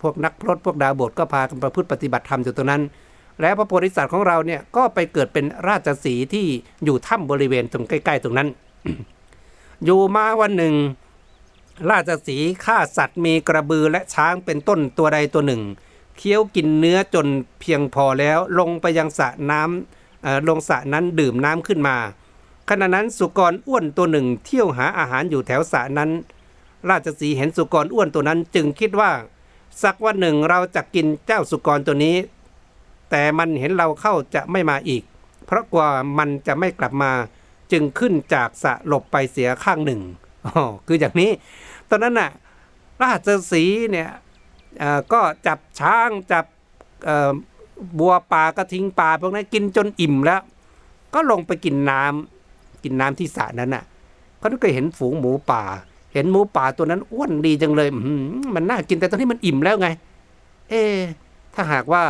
พวกนักพรตพวกดาบทก็พากันประพฤติปฏิบัติธรรมอยู่ตรงนั้น แล้วพระโพธิสัตว์ของเราเนี่ยก็ไปเกิดเป็นราชสีที่อยู่ถ้ำบริเวณตรงใกล้ ๆ ตรงนั้น อยู่มาวันหนึ่ง ราชสีฆ่าสัตว์มีกระบือและช้างเป็นต้นตัวใดตัวหนึ่ง เคี้ยวกินเนื้อจนเพียงพอแล้วลงไปยังสระน้ำอ่อลงสระนั้นดื่มน้ำขึ้นมา ขณะนั้นสุกรอ้วนตัวหนึ่งเที่ยวหาอาหารอยู่แถวสระนั้น ราชสีเห็นสุกรอ้วนตัวนั้นจึงคิดว่า สักวันหนึ่งเราจะกินเจ้าสุกรตัวนี้ แต่มันเห็นเราเข้าจะไม่มาอีก เพราะกลัวมันจะไม่กลับมาจึงขึ้นจากสระหลบไปเสียข้างหนึ่งอ๋อคืออย่างนี้ ตอนนั้นน่ะราชสีเนี่ย ก็จับช้างจับบัวป่ากระทิงป่าพวกนั้นกินจนอิ่มแล้ว ก็ลงไปกินน้ำกินน้ำที่สระนั้นน่ะเขาก็เห็นฝูงหมูป่า เห็นหมูป่าตัวนั้นอ้วนดีจังเลยมันน่ากินแต่ตอนนี้มันอิ่มแล้วไง เอ๊ถ้าหากว่า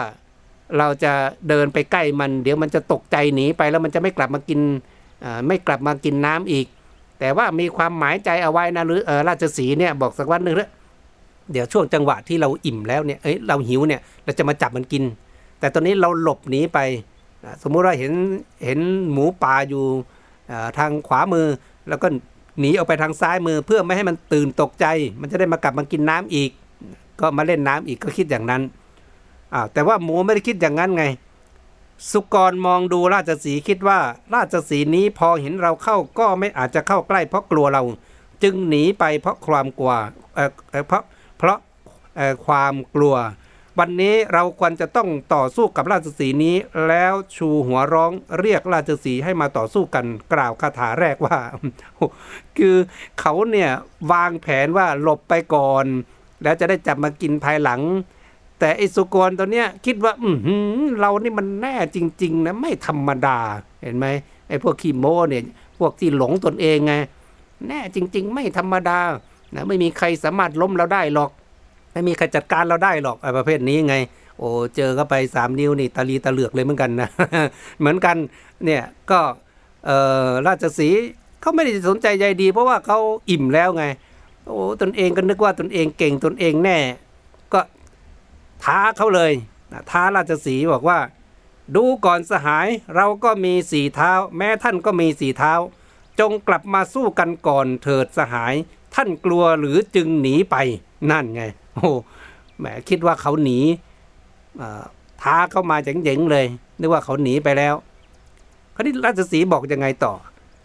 เราจะเดินไปใกล้มัน เดี๋ยวมันจะตกใจหนีไปแล้วมันจะไม่กลับมากินไม่กลับมากินน้ำอีก แต่ว่ามีความหมายใจเอาไว้นะหรือราชสีเนี่ยบอกสักวันหนึ่งเถอะ เดี๋ยวช่วงจังหวะที่เราอิ่มแล้วเนี่ยเอ้ยเราหิวเนี่ยเราจะมาจับมันกิน แต่ตอนนี้เราหลบหนีไป สมมุติว่าเห็นเห็นหมูป่าอยู่ทางขวามือ แล้วก็หนีออกไปทางซ้ายมือ เพื่อไม่ให้มันตื่นตกใจ มันจะได้มากลับมากินน้ำอีก ก็มาเล่นน้ำอีกก็คิดอย่างนั้นอ้าวแต่ว่าหมูไม่ได้คิดอย่างนั้นไง สุกรมองดูราชสีคิดว่า ราชสีนี้พอเห็นเราเข้าก็ไม่อาจจะเข้าใกล้เพราะกลัวเรา จึงหนีไปเพราะความกลัวเอ่าเพราะ ความกลัว วันนี้เราควรจะต้องต่อสู้กับราชสีนี้ แล้วชูหัวร้องเรียกราชสีให้มาต่อสู้กันกล่าวคาถาแรกว่า คือเขาเนี่ยวางแผนว่าหลบไปก่อน แล้วจะได้จับมากินภายหลัง แต่ไอสุกรตัวเนี้ยคิดว่า อืเรานี่มันแน่จริง ๆ นะไม่ธรรมดาเห็นไหมไอ้พวกขี้โมเนี่ยพวกที่หลงตนเองไงแน่จริง ๆ ไม่ธรรมดานะไม่มีใครสามารถล้มเราได้หรอก ไม่มีใครจัดการเราได้หรอกไอ้ประเภทนี้ไง โอ้เจอก็ไปสามนิ้วนี่ตาลีตาเหลือกเลยเหมือนกันนะเหมือนกันเนี่ยก็เออราชสีเขาไม่ได้สนใจใยดี เพราะว่าเขาอิ่มแล้วไง โอ้ตนเองก็นึกว่าตนเองเก่งตนเองแน่ ก็ท้าเขาเลยท้าราชสีบอกว่า ดูก่อนสหายเราก็มีสี่เท้า แม้ท่านก็มีสี่เท้า จงกลับมาสู้กันก่อนเถิดสหาย ท่านกลัวหรือจึงหนีไปนั่นไง โอ้แหมคิดว่าเขาหนีท้าเข้ามาเจ๋งๆเลย นึกว่าเขาหนีไปแล้ว คราวนี้ราชสีบอกยังไงต่อ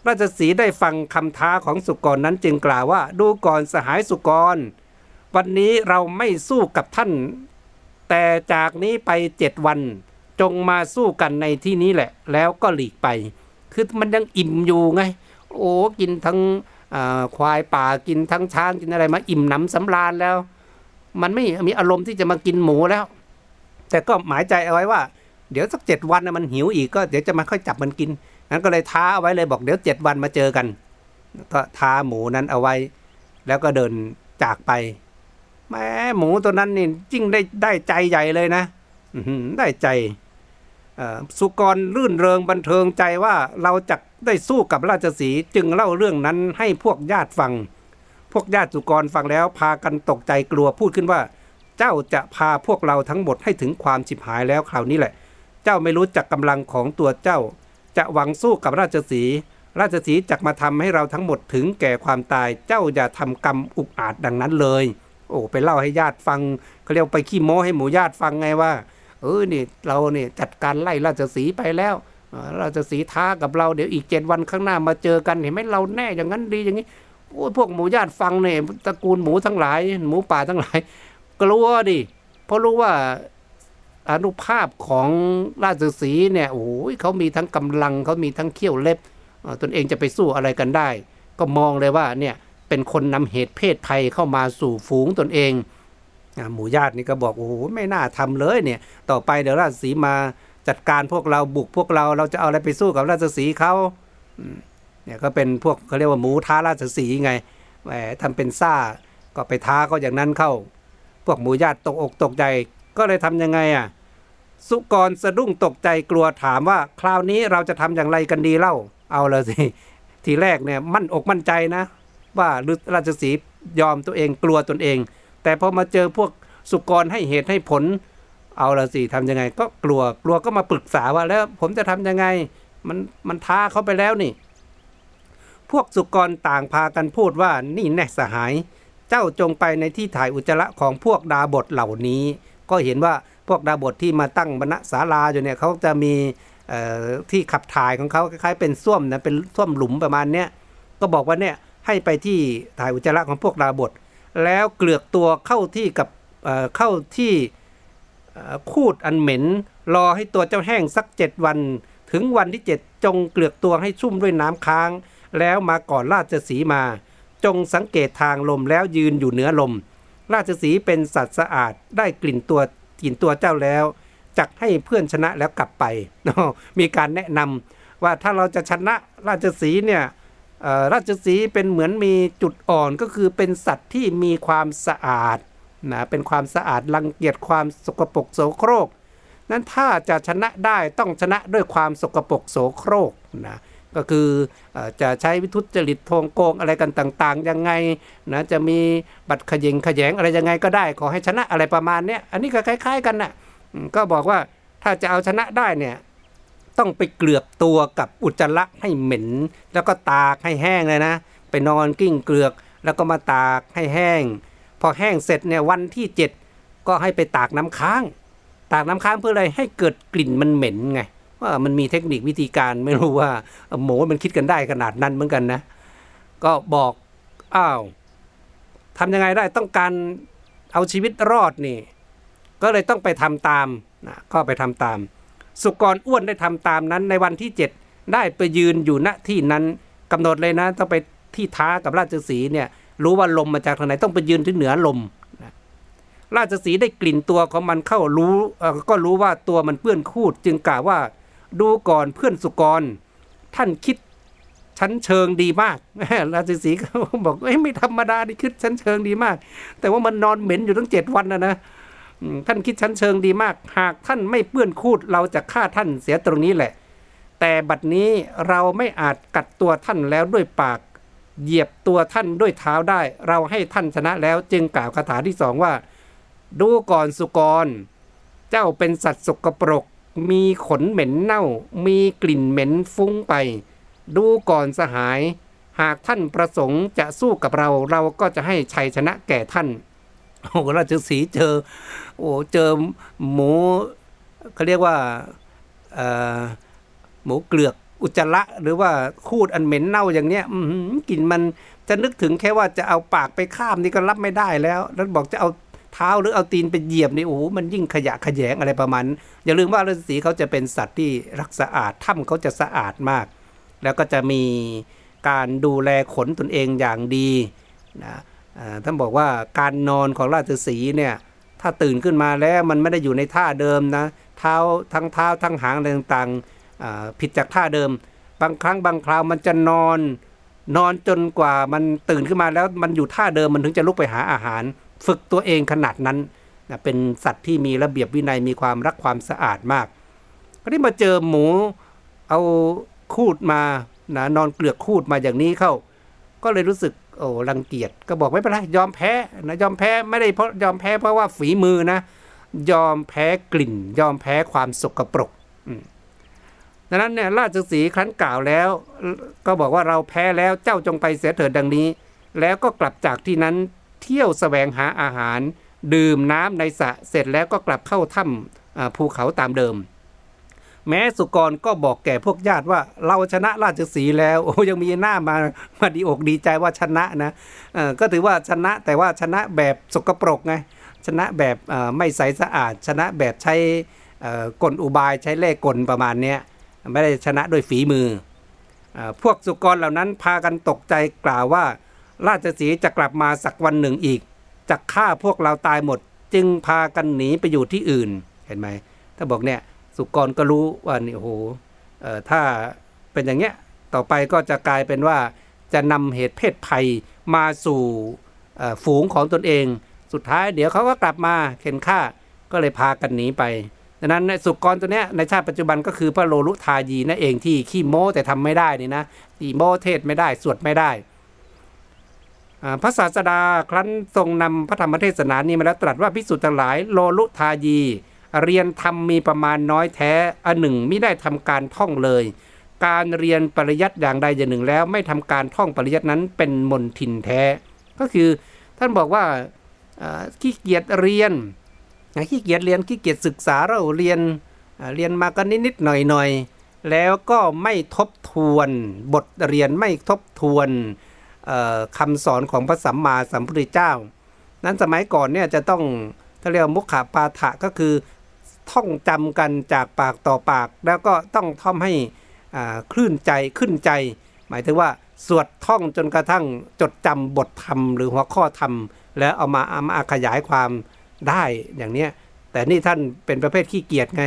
ราชสีได้ฟังคำท้าของสุกรนั้นจึงกล่าวว่า ดูก่อนสหายสุกร วันนี้เราไม่สู้กับท่าน แต่จากนี้ไปเจ็ดวัน จงมาสู้กันในที่นี้แหละ แล้วก็หลีกไป คือมันยังอิ่มอยู่ไง โอ้กินทั้งควายป่ากินทั้งช้างกินอะไรมาอิ่มหนำสำราญแล้ว มันไม่มีอารมณ์ที่จะมากินหมูแล้ว แต่ก็หมายใจเอาไว้ว่า เดี๋ยวสักเจ็ดวันนะมันหิวอีกก็เดี๋ยวจะมาค่อยจับมันกินนั้นก็เลยท้าเอาไว้เลยบอกเดี๋ยวเจ็ดวันมาเจอกัน ก็ท้าหมูนั้นเอาไว้ แล้วก็เดินจากไปแม้หมูตัวนั้นนี่จริงได้ได้ใจใหญ่เลยนะได้ใจสุกรรื่นเริงบันเทิงใจว่าเราจะได้สู้กับราชสีจึงเล่าเรื่องนั้นให้พวกญาติฟัง พวกญาติสุกรฟังแล้วพากันตกใจกลัวพูดขึ้นว่า เจ้าจะพาพวกเราทั้งหมดให้ถึงความฉิบหายแล้วคราวนี้แหละ เจ้าไม่รู้จักกำลังของตัวเจ้า จะหวังสู้กับราชสี ราชสีจักมาทำให้เราทั้งหมดถึงแก่ความตาย เจ้าอย่าทำกรรมอุกอาจดังนั้นเลย โอ้ไปเล่าให้ญาติฟังเขาเรียกไปขี้โม้ให้หมู่ญาติฟังไงว่า เออนี่เราเนี่ยจัดการไล่ราชสีไปแล้วราชสีท้ากับเราเดี๋ยวอีกเจ็ดวันข้างหน้ามาเจอกันเห็นไหมเราแน่อย่างนั้นดีอย่างนี้ โอ้พวกหมูญาติฟังเนี่ยตระกูลหมูทั้งหลาย หมูป่าทั้งหลายกลัวดิเพราะรู้ว่าอนุภาพของราชสีเนี่ยโอ้ยเขามีทั้งกำลังเขามีทั้งเขี้ยวเล็บตนเองจะไปสู้อะไรกันได้ ก็มองเลยว่าเนี่ยเป็นคนนำเหตุเพศภัยเข้ามาสู่ฝูงตนเองหมู่ญาตินี่ก็บอกโอ้โหไม่น่าทำเลยเนี่ย ต่อไปเดี๋ยวราชสีมาจัดการพวกเราบุกพวกเราเราจะเอาอะไรไปสู้กับราชสีเขา เนี่ยก็เป็นพวกเขาเรียกว่าหมูท้าราชสีไงแหมทำเป็นซ่าก็ไปท้าเขาอย่างนั้นเข้า พวกหมูญาติตกอกตกใจก็เลยทํำยังไงอะสุกรสะดุ้งตกใจกลัวถามว่าคราวนี้เราจะทำอย่างไรกันดีเล่าเอาเลยสิทีแรกเนี่ยมั่นอกมั่นใจนะ ว่าราชสียอมตัวเองกลัวตนเอง แต่พอมาเจอพวกสุกรให้เหตุให้ผล เอาละสิทำยังไง ก็กลัวกลัวก็มาปรึกษาว่าแล้วผมจะทำยังไง มันมันท้าเขาไปแล้วนี่ วกสุกรต่างพากันพูดว่านี่แน่สหาย เจ้าจงไปในที่ถ่ายอุจจาระของพวกดาบทเหล่านี้ ก็เห็นว่าพวกดาบทที่มาตั้งบรรณศาลาอยู่เนี่ยเขาจะมีที่ขับถ่ายของเขาคล้ายๆเป็นส้วมนะเป็นส้วมหลุมประมาณเนี้ยก็บอกว่าเนี่ยให้ไปที่ถ่ายอุจจาระของพวกดาบท แล้วเกลือกตัวเข้าที่กับเข้าที่คูดอันเหม็น รอให้ตัวเจ้าแห้งสักเจ็ดวัน ถึงวันที่เจ็ดจงเกลือกตัวให้ชุ่มด้วยน้ำค้าง แล้วมาก่อนราชสีมา จงสังเกตทางลมแล้วยืนอยู่เหนือลม ราชสีเป็นสัตว์สะอาดได้กลิ่นตัวกลิ่นตัวเจ้าแล้วจักให้เพื่อนชนะแล้วกลับไป มีการแนะนำว่าถ้าเราจะชนะราชสีเนี่ยราชสีเป็นเหมือนมีจุดอ่อนก็คือเป็นสัตว์ที่มีความสะอาดนะเป็นความสะอาดรังเกียจความสกปรกโสโครก นั้นถ้าจะชนะได้ต้องชนะด้วยความสกปรกโสโครกนะ ก็คืออจะใช้วิทุจริตโทงโกงอะไรกันต่างๆ ยังไงนะจะมีบัตรขยิงขยงอะไรยังไงก็ได้ ขอให้ชนะอะไรประมาณเนี้ยอันนี้ก็คล้าย ๆ กันนะ่ะก็บอกว่าถ้าจะเอาชนะได้เนี่ยต้องไปเกลือกตัวกับอุจจาระให้เหม็น แล้วก็ตากให้แห้งเลยนะ ไปนอนกิ้งเกลือก แล้วก็มาตากให้แห้ง พอแห้งเสร็จเนี่ยวันที่ 7 ก็ให้ไปตากน้ำค้าง ตากน้ำค้างเพื่ออะไรให้เกิดกลิ่นมันเหม็นไง ว่ามันมีเทคนิควิธีการไม่รู้ว่าหมูมันคิดกันได้ขนาดนั้นเหมือนกันนะ ก็บอกอ้าวทำยังไงได้ต้องการเอาชีวิตรอดนี่ ก็เลยต้องไปทำตามนะก็ไปทำตาม สุกรอ้วนได้ทำตามนั้นในวันที่ 7 ได้ไปยืนอยู่ณที่นั้นกำหนดเลยนะต้องไปที่ท้ากับราชสีเนี่ยรู้ว่าลมมาจากทางไหนต้องไปยืนที่เหนือลมราชสีได้กลิ่นตัวของมันเข้ารู้ก็รู้ว่าตัวมันเปื้อนคูด จึงกล่าวว่า ดูก่อนเพื่อนสุกร ท่านคิดชั้นเชิงดีมากราชสีห์ก็บอกเอ้ไม่ธรรมดานี่คิดชั้นเชิงดีมาก แต่ว่ามันนอนเหม็นอยู่ตั้งเจ็ดวันนะนะท่านคิดชั้นเชิงดีมาก หากท่านไม่เปื้อนคูดเราจะฆ่าท่านเสียตรงนี้แหละ แต่บัดนี้เราไม่อาจกัดตัวท่านแล้วด้วยปาก เหยียบตัวท่านด้วยเท้าได้ เราให้ท่านชนะแล้วจึงกล่าวคาถาที่สองว่า ดูก่อนสุกร เจ้าเป็นสัตว์สกปรก มีขนเหม็นเน่า มีกลิ่นเหม็นฟุ้งไป ดูก่อนสหาย หากท่านประสงค์จะสู้กับเราเราก็จะให้ชัยชนะแก่ท่านโอ้โหราชสีเจอ โอ้เจอหมูเขาเรียกว่าหมูเกลือกอุจจาระหรือว่าคูดอันเหม็นเน่าอย่างเนี้ยอือหือกลิ่นมันจะนึกถึงแค่ว่าจะเอาปากไปข้ามนี่ก็รับไม่ได้แล้ว แล้วบอกจะเอา เท้าหรือเอาตีนไปเหยียบนี่โอ้โหมันยิ่งขยะขยงอะไรประมาณ อย่าลืมว่าฤาษีเขาจะเป็นสัตว์ที่รักสะอาดถ้ำเขาจะสะอาดมาก แล้วก็จะมีการดูแลขนตนเองอย่างดีนะท่านบอกว่าการนอนของราชสีเนี่ยถ้าตื่นขึ้นมาแล้วมันไม่ได้อยู่ในท่าเดิมนะเท้าทั้งเท้าทั้งหางอะไรต่างๆผิดจากท่าเดิม บางครั้งบางคราวมันจะนอนนอนจนกว่ามันตื่นขึ้นมาแล้วมันอยู่ท่าเดิมมันถึงจะลุกไปหาอาหาร ฝึกตัวเองขนาดนั้นนะเป็นสัตว์ที่มีระเบียบวินัยมีความรักความสะอาดมากคราวนี้มาเจอหมูเอาคูดมานะนอนเกลือกคูดมาอย่างนี้เข้า ก็เลยรู้สึกโอ้รังเกียจก็บอกไม่เป็นไรยอมแพ้นะยอมแพ้ไม่ได้เพราะยอมแพ้เพราะว่าฝีมือนะ ยอมแพ้กลิ่น ยอมแพ้ความสกปรกดังนั้นเนี่ยราชสีครั้นกล่าวแล้ว ก็บอกว่าเราแพ้แล้วเจ้าจงไปเสียเถิดดังนี้ แล้วก็กลับจากที่นั้น เที่ยวแสวงหาอาหาร ดื่มน้ำในสระเสร็จแล้วก็กลับเข้าถ้ำภูเขาตามเดิม แม้สุกรก็บอกแก่พวกญาติว่าเราชนะราชสีแล้วโอ้ยังมีหน้ามามาดีอกดีใจว่าชนะนะก็ถือว่าชนะแต่ว่าชนะแบบสกปรกไงชนะแบบไม่ใสสะอาด ชนะแบบใช้กลอุบายใช้เล่กลประมาณนี้ไม่ได้ชนะด้วยฝีมืออพวกสุกรเหล่านั้นพากันตกใจกล่าวว่า ราชสีจะกลับมาสักวันหนึ่งอีกจะฆ่าพวกเราตายหมด จึงพากันหนีไปอยู่ที่อื่นเห็นไหมถ้าบอกเนี่ยสุกรก็รู้ว่านี่โอ้โหถ้าเป็นอย่างเงี้ยต่อไปก็จะกลายเป็นว่าจะนำเหตุเพศภัยมาสู่ฝูงของตนเอง สุดท้ายเดี๋ยวเขาก็กลับมาเข็นฆ่าก็เลยพากันหนีไปดังนั้นสุกรตัวเนี้ยในชาติปัจจุบันก็คือพระโลลุทายีนั่นเองที่ขี้โม้แต่ทำไม่ได้นี่นะที่โม้เทศไม่ได้สวดไม่ได้ พระศาสดาครั้นทรงนำพระธรรมเทศนานี้มาแล้วตรัสว่าพิสุทธ์ทั้งหลายโลลุทายี เรียนธรรมมีประมาณน้อยแท้อันหนึ่งไม่ได้ทำการท่องเลย การเรียนปริยัติอย่างใดอย่างหนึ่งแล้ว ไม่ทำการท่องปริยัตินั้นเป็นมนทินแท้ ก็คือท่านบอกว่าขี้เกียจเรียนขี้เกียจเรียนขี้เกียจศึกษาเราเรียนเรียนมาก็นิดๆหน่อยๆแล้วก็ไม่ทบทวนบทเรียนไม่ทบทวน คำสอนของพระสัมมาสัมพุทธเจ้า นั้นสมัยก่อนเนี่ยจะต้องเขาเรียกว่ามุขาปาฐะก็คือ ท่องจำกันจากปากต่อปาก แล้วก็ต้องท่องให้คลื่นใจขึ้นใจ หมายถึงว่าสวดท่องจนกระทั่งจดจำบทธรรม หรือหัวข้อธรรม แล้วเอามาเอามาขยายความได้อย่างเนี้ยแต่นี่ท่านเป็นประเภทขี้เกียจไง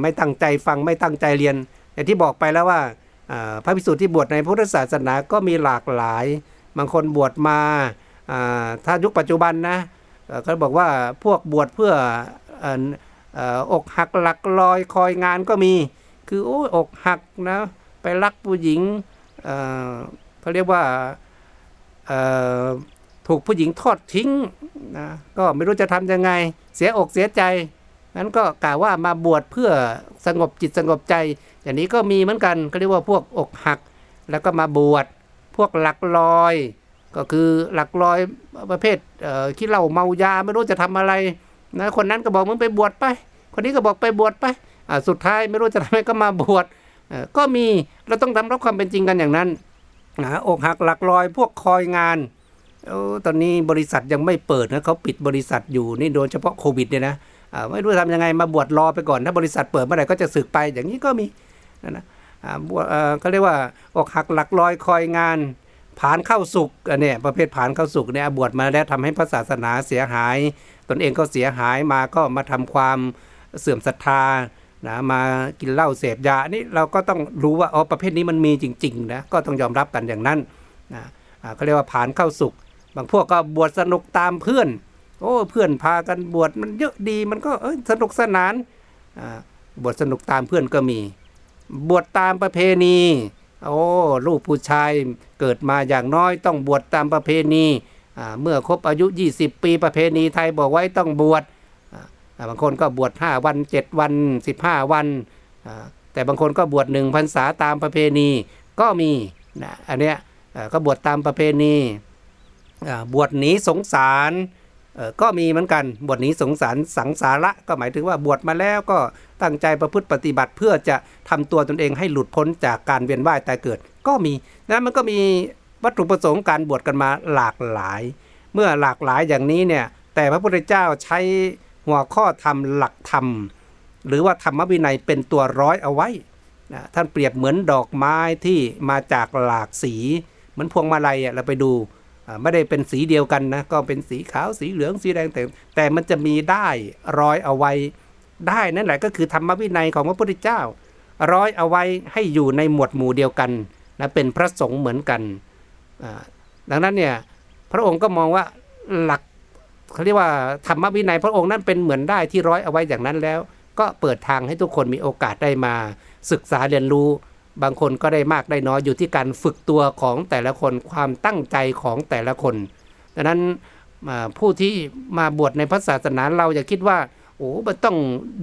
ไม่ตั้งใจฟังไม่ตั้งใจเรียนอย่างที่บอกไปแล้วว่า พระภิกษุที่บวชในพุทธศาสนาก็มีหลากหลาย บางคนบวชมาถ้ายุคปัจจุบันนะเอ่อก็บอกว่าพวกบวชเพื่อออออกหักหลักลอยคอยงานก็มี คือโอ้อกหักนะไปรักผู้หญิงเเขาเรียกว่าถูกผู้หญิงทอดทิ้งนะก็ไม่รู้จะทำยังไง เสียอกเสียใจ นั้นก็กล่าวว่ามาบวชเพื่อสงบจิตสงบใจ อย่างนี้ก็มีเหมือนกันก็เรียกว่าพวกอกหัก แล้วก็มาบวชพวกหลักลอย ก็คือหลักลอยประเภทเอ่เหล้าเมายาไม่รู้จะทำอะไรนะคนนั้นก็บอกมึงไปบวชไป คนนี้ก็บอกไปบวชไปสุดท้ายไม่รู้จะทำไมก็มาบวชก็มีเราต้องทำรับความเป็นจริงกันอย่างนั้นนะอกหักหลักลอยพวกคอยงานอตอนนี้บริษัทยังไม่เปิดนะเขาปิดบริษัทอยู่นี่โดยเฉพาะโควิดเนี่ยนะ ไม่รู้จะทำยังไงมาบวชรอไปก่อน ถ้าบริษัทเปิดเมื่อไหร่ก็จะสึกไปอย่างนี้ก็มีนะนะอ่าบวชเขาเรียกว่าอกหักหลักลอยคอยงานผ่านเข้าสุกอันเนี่ยประเภทผ่านเข้าสุกเนี่ยบวชมาแล้วทำให้พระศาสนาเสียหาย ตนเองก็เสียหายมาก็มาทำความเสื่อมศรัทธานะมากินเหล้าเสพยานี่เราก็ต้องรู้ว่าอ๋อประเภทนี้มันมีจริงๆนะก็ต้องยอมรับกันอย่างนั้นนะเขาเรียกว่าผ่านเข้าสุกบางพวกก็บวชสนุกตามเพื่อน โอ้เพื่อนพากันบวชมันเยอะดีมันก็เอสนุกสนานบวชสนุกตามเพื่อนก็มี บวชตามประเพณี โอ้ลูกผู้ชายเกิดมาอย่างน้อยต้องบวชตามประเพณีเมื่อครบอายุ 20 ปีประเพณีไทยบอกไว้ต้องบวชบางคนก็บวช5วัน 7 วัน 15 วัน แต่บางคนก็บวชหนึ่งพรรษาตามประเพณีก็มีนะอันเนี้ยก็บวชตามประเพณีบวชหนีสงสาร ก็มีเหมือนกันบวชหนีสงสารสังสาระก็หมายถึงว่าบวชมาแล้วก็ตั้งใจประพฤติปฏิบัติเพื่อจะทำตัวตนเองให้หลุดพ้นจากการเวียนว่ายตายเกิด ก็มีนะมันก็มีวัตถุประสงค์การบวชกันมาหลากหลาย เมื่อหลากหลายอย่างนี้เนี่ยแต่พระพุทธเจ้าใช้หัวข้อธรรมหลักธรรม หรือว่าธรรมวินัยเป็นตัวร้อยเอาไว้นะท่านเปรียบเหมือนดอกไม้ที่มาจากหลากสี เหมือนพวงมาลัยเราไปดู ไม่ได้เป็นสีเดียวกันนะ ก็เป็นสีขาวสีเหลืองสีแดงแต่แต่มันจะมีได้รอยเอาไว้ได้นั่นแหละก็คือธรรมวินัยของพระพุทธเจ้า ร้อยเอาไว้ให้อยู่ในหมวดหมู่เดียวกันนะเป็นพระสงฆ์เหมือนกันดังนั้นเนี่ยพระองค์ก็มองว่าหลักเขาเรียกว่าธรรมวินัยพระองค์นั้นเป็นเหมือนได้ที่ร้อยเอาไว้อย่างนั้นแล้ว ก็เปิดทางให้ทุกคนมีโอกาสได้มาศึกษาเรียนรู้ บางคนก็ได้มากได้น้อยอยู่ที่การฝึกตัวของแต่ละคนความตั้งใจของแต่ละคนดังนั้นผู้ที่มาบวชในพระศาสนาเราอย่าคิดว่าโอ้มันต้อง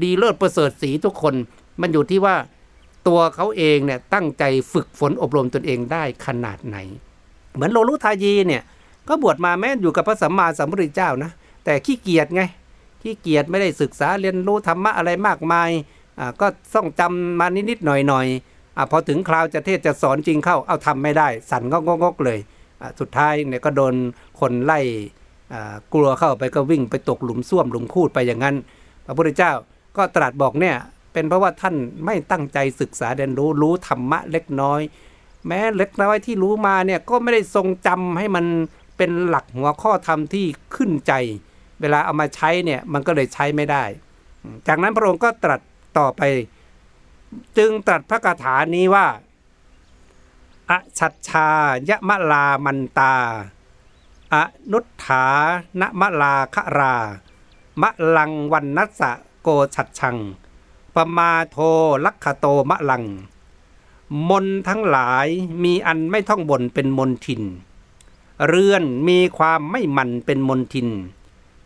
ดีเลิศประเสริฐสีทุกคน มันอยู่ที่ว่าตัวเขาเองเนี่ยตั้งใจฝึกฝนอบรมตนเองได้ขนาดไหน เหมือนโลลุทายีเนี่ยก็บวชมาแม้อยู่กับพระสัมมาสัมพุทธเจ้านะ แต่ขี้เกียจไงขี้เกียจไม่ได้ศึกษาเรียนรู้ธรรมะอะไรมากมายอ่าก็ต้องจำมานิดๆหน่อยๆ อพอถึงคราวจะเทศจะสอนจริงเข้าเอาทำไม่ได้ สั่นงกๆเลยสุดท้ายเนี่ยก็โดนคนไล่กลัวเข้าไปก็วิ่งไปตกหลุมส้วมหลุมคูดไปอย่างนั้น พระพุทธเจ้าก็ตรัสบอกเนี่ยเป็นเพราะว่าท่านไม่ตั้งใจศึกษาเรียนรู้รู้ธรรมะเล็กน้อย แม้เล็กน้อยที่รู้มาเนี่ยก็ไม่ได้ทรงจำให้มันเป็นหลักหัวข้อธรรมที่ขึ้นใจ เวลาเอามาใช้เนี่ยมันก็เลยใช้ไม่ได้ จากนั้นพระองค์ก็ตรัสต่อไป จึงตรัสพระคาถานี้ว่าอชัดชายะมะลามันตาอนุทธานมะลาคะรามะลังวันนัสสะโกชัดชังปมาโทลักขโตมะลัง มนทั้งหลายมีอันไม่ท่องบนเป็นมนทิน เรือนมีความไม่มันเป็นมนทิน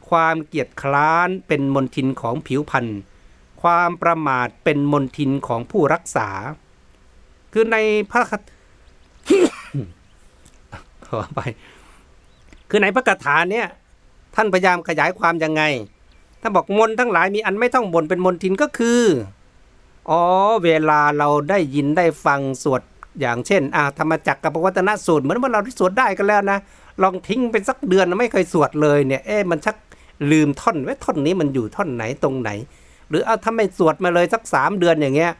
ความเกียจคร้านเป็นมนทินของผิวพันธ์ ความประมาทเป็นมนทินของผู้รักษา คือในพระคาขอไป คือในพระคาถาเนี่ยท่านพยายามขยายความยังไงถ้าบอกมนทั้งหลายมีอันไม่ต้องบ่นเป็นมนทินก็คือ อ๋อ เวลาเราได้ยินได้ฟังสวดอย่างเช่นอ่าธรรมจักรกับปวัตนสูตรเหมือนว่าเราที่สวดได้กันแล้วนะ ลองทิ้งไปสักเดือนไม่เคยสวดเลยเนี่ย เอ๊ะมันชักลืมท่อนไว้ท่อนนี้มันอยู่ท่อนไหนตรงไหน หรือเอาถ้าไม่สวดมาเลยสักสามเดือนอย่างเงี้ย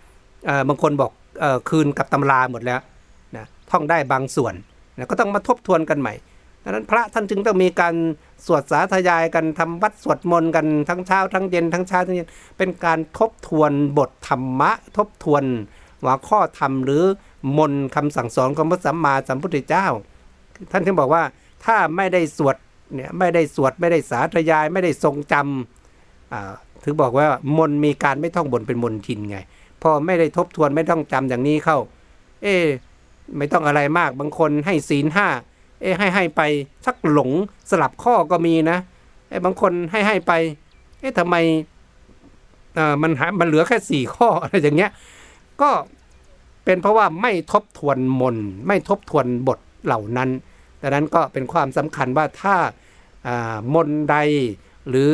บางคนบอกอคืนกับตำราหมดแล้วนะท่องได้บางส่วนนะก็ต้องมาทบทวนกันใหม่ดังนั้นพระท่านจึงต้องมีการสวดสาธยายกันทำวัดสวดมนต์กันทั้งเช้าทั้งเย็นทั้งเช้าทั้งเย็นเป็นการทบทวนบทธรรมะ ทบทวนหัวข้อธรรมหรือมนต์คำสั่งสอนของพระสัมมาสัมพุทธเจ้า ท่านถึงบอกว่าถ้าไม่ได้สวดเนี่ยไม่ได้สวดไม่ได้สาธยายไม่ได้ทรงจำอ่า ถึงบอกว่ามนมีการไม่ท่องบนเป็นมนทินไง พอไม่ได้ทบทวนไม่ต้องจำอย่างนี้เข้า เอ๊ไม่ต้องอะไรมากบางคนให้ศีลห้าเอ๊ให้ให้ไปสักหลงสลับข้อก็มีนะเอ๊บางคนให้ให้ไป เอ๊ะทำไมเอ่อมันหามันเหลือแค่สี่ข้ออะไรอย่างเงี้ย ก็เป็นเพราะว่าไม่ทบทวนมนไม่ทบทวนบทเหล่านั้นดังนั้นก็เป็นความสำคัญว่าถ้าอ่ามนใดหรือ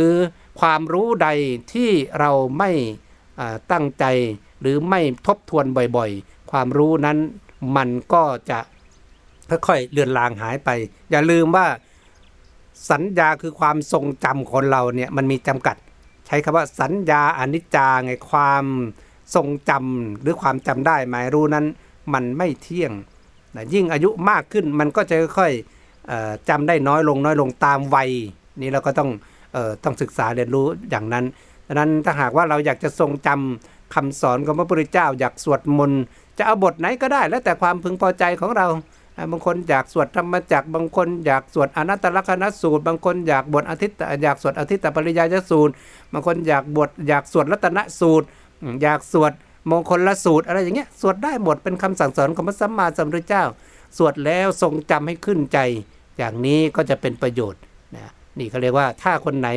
ความรู้ใดที่เราไม่ตั้งใจหรือไม่ทบทวนบ่อยๆ ความรู้นั้นมันก็จะค่อยๆเลือนลางหายไป อย่าลืมว่าสัญญาคือความทรงจำคนเราเนี่ยมันมีจำกัด ใช้คำว่าสัญญาอนิจจาไงความทรงจำหรือความจำได้หมายรู้นั้นมันไม่เที่ยงนะยิ่งอายุมากขึ้นมันก็จะค่อยๆเอ่อจำได้น้อยลงน้อยลงตามวัยนี่เราก็ต้อง ต้องศึกษาเรียนรู้อย่างนั้นดังนั้นถ้าหากว่าเราอยากจะทรงจำคำสอนของพระพุทธเจ้า อยากสวดมนต์จะเอาบทไหนก็ได้ แล้วแต่ความพึงพอใจของเราบางคนอยากสวดธรรมจักบางคนอยากสวดอนัตตลกนสูตร บางคนอยากบทอาทิตย์อยากสวดอาทิตตปริยายสูตร บางคนอยากบทอยากสวดรัตนสูตร อยากสวดมงคลละสูตรอะไรอย่างเงี้ยสวดได้หมดเป็นคำสั่งสอนของพระสัมมาสัมพุทธเจ้า สวดแล้วทรงจำให้ขึ้นใจ อย่างนี้ก็จะเป็นประโยชน์ นี่เขาเรียกว่าถ้าคนไหน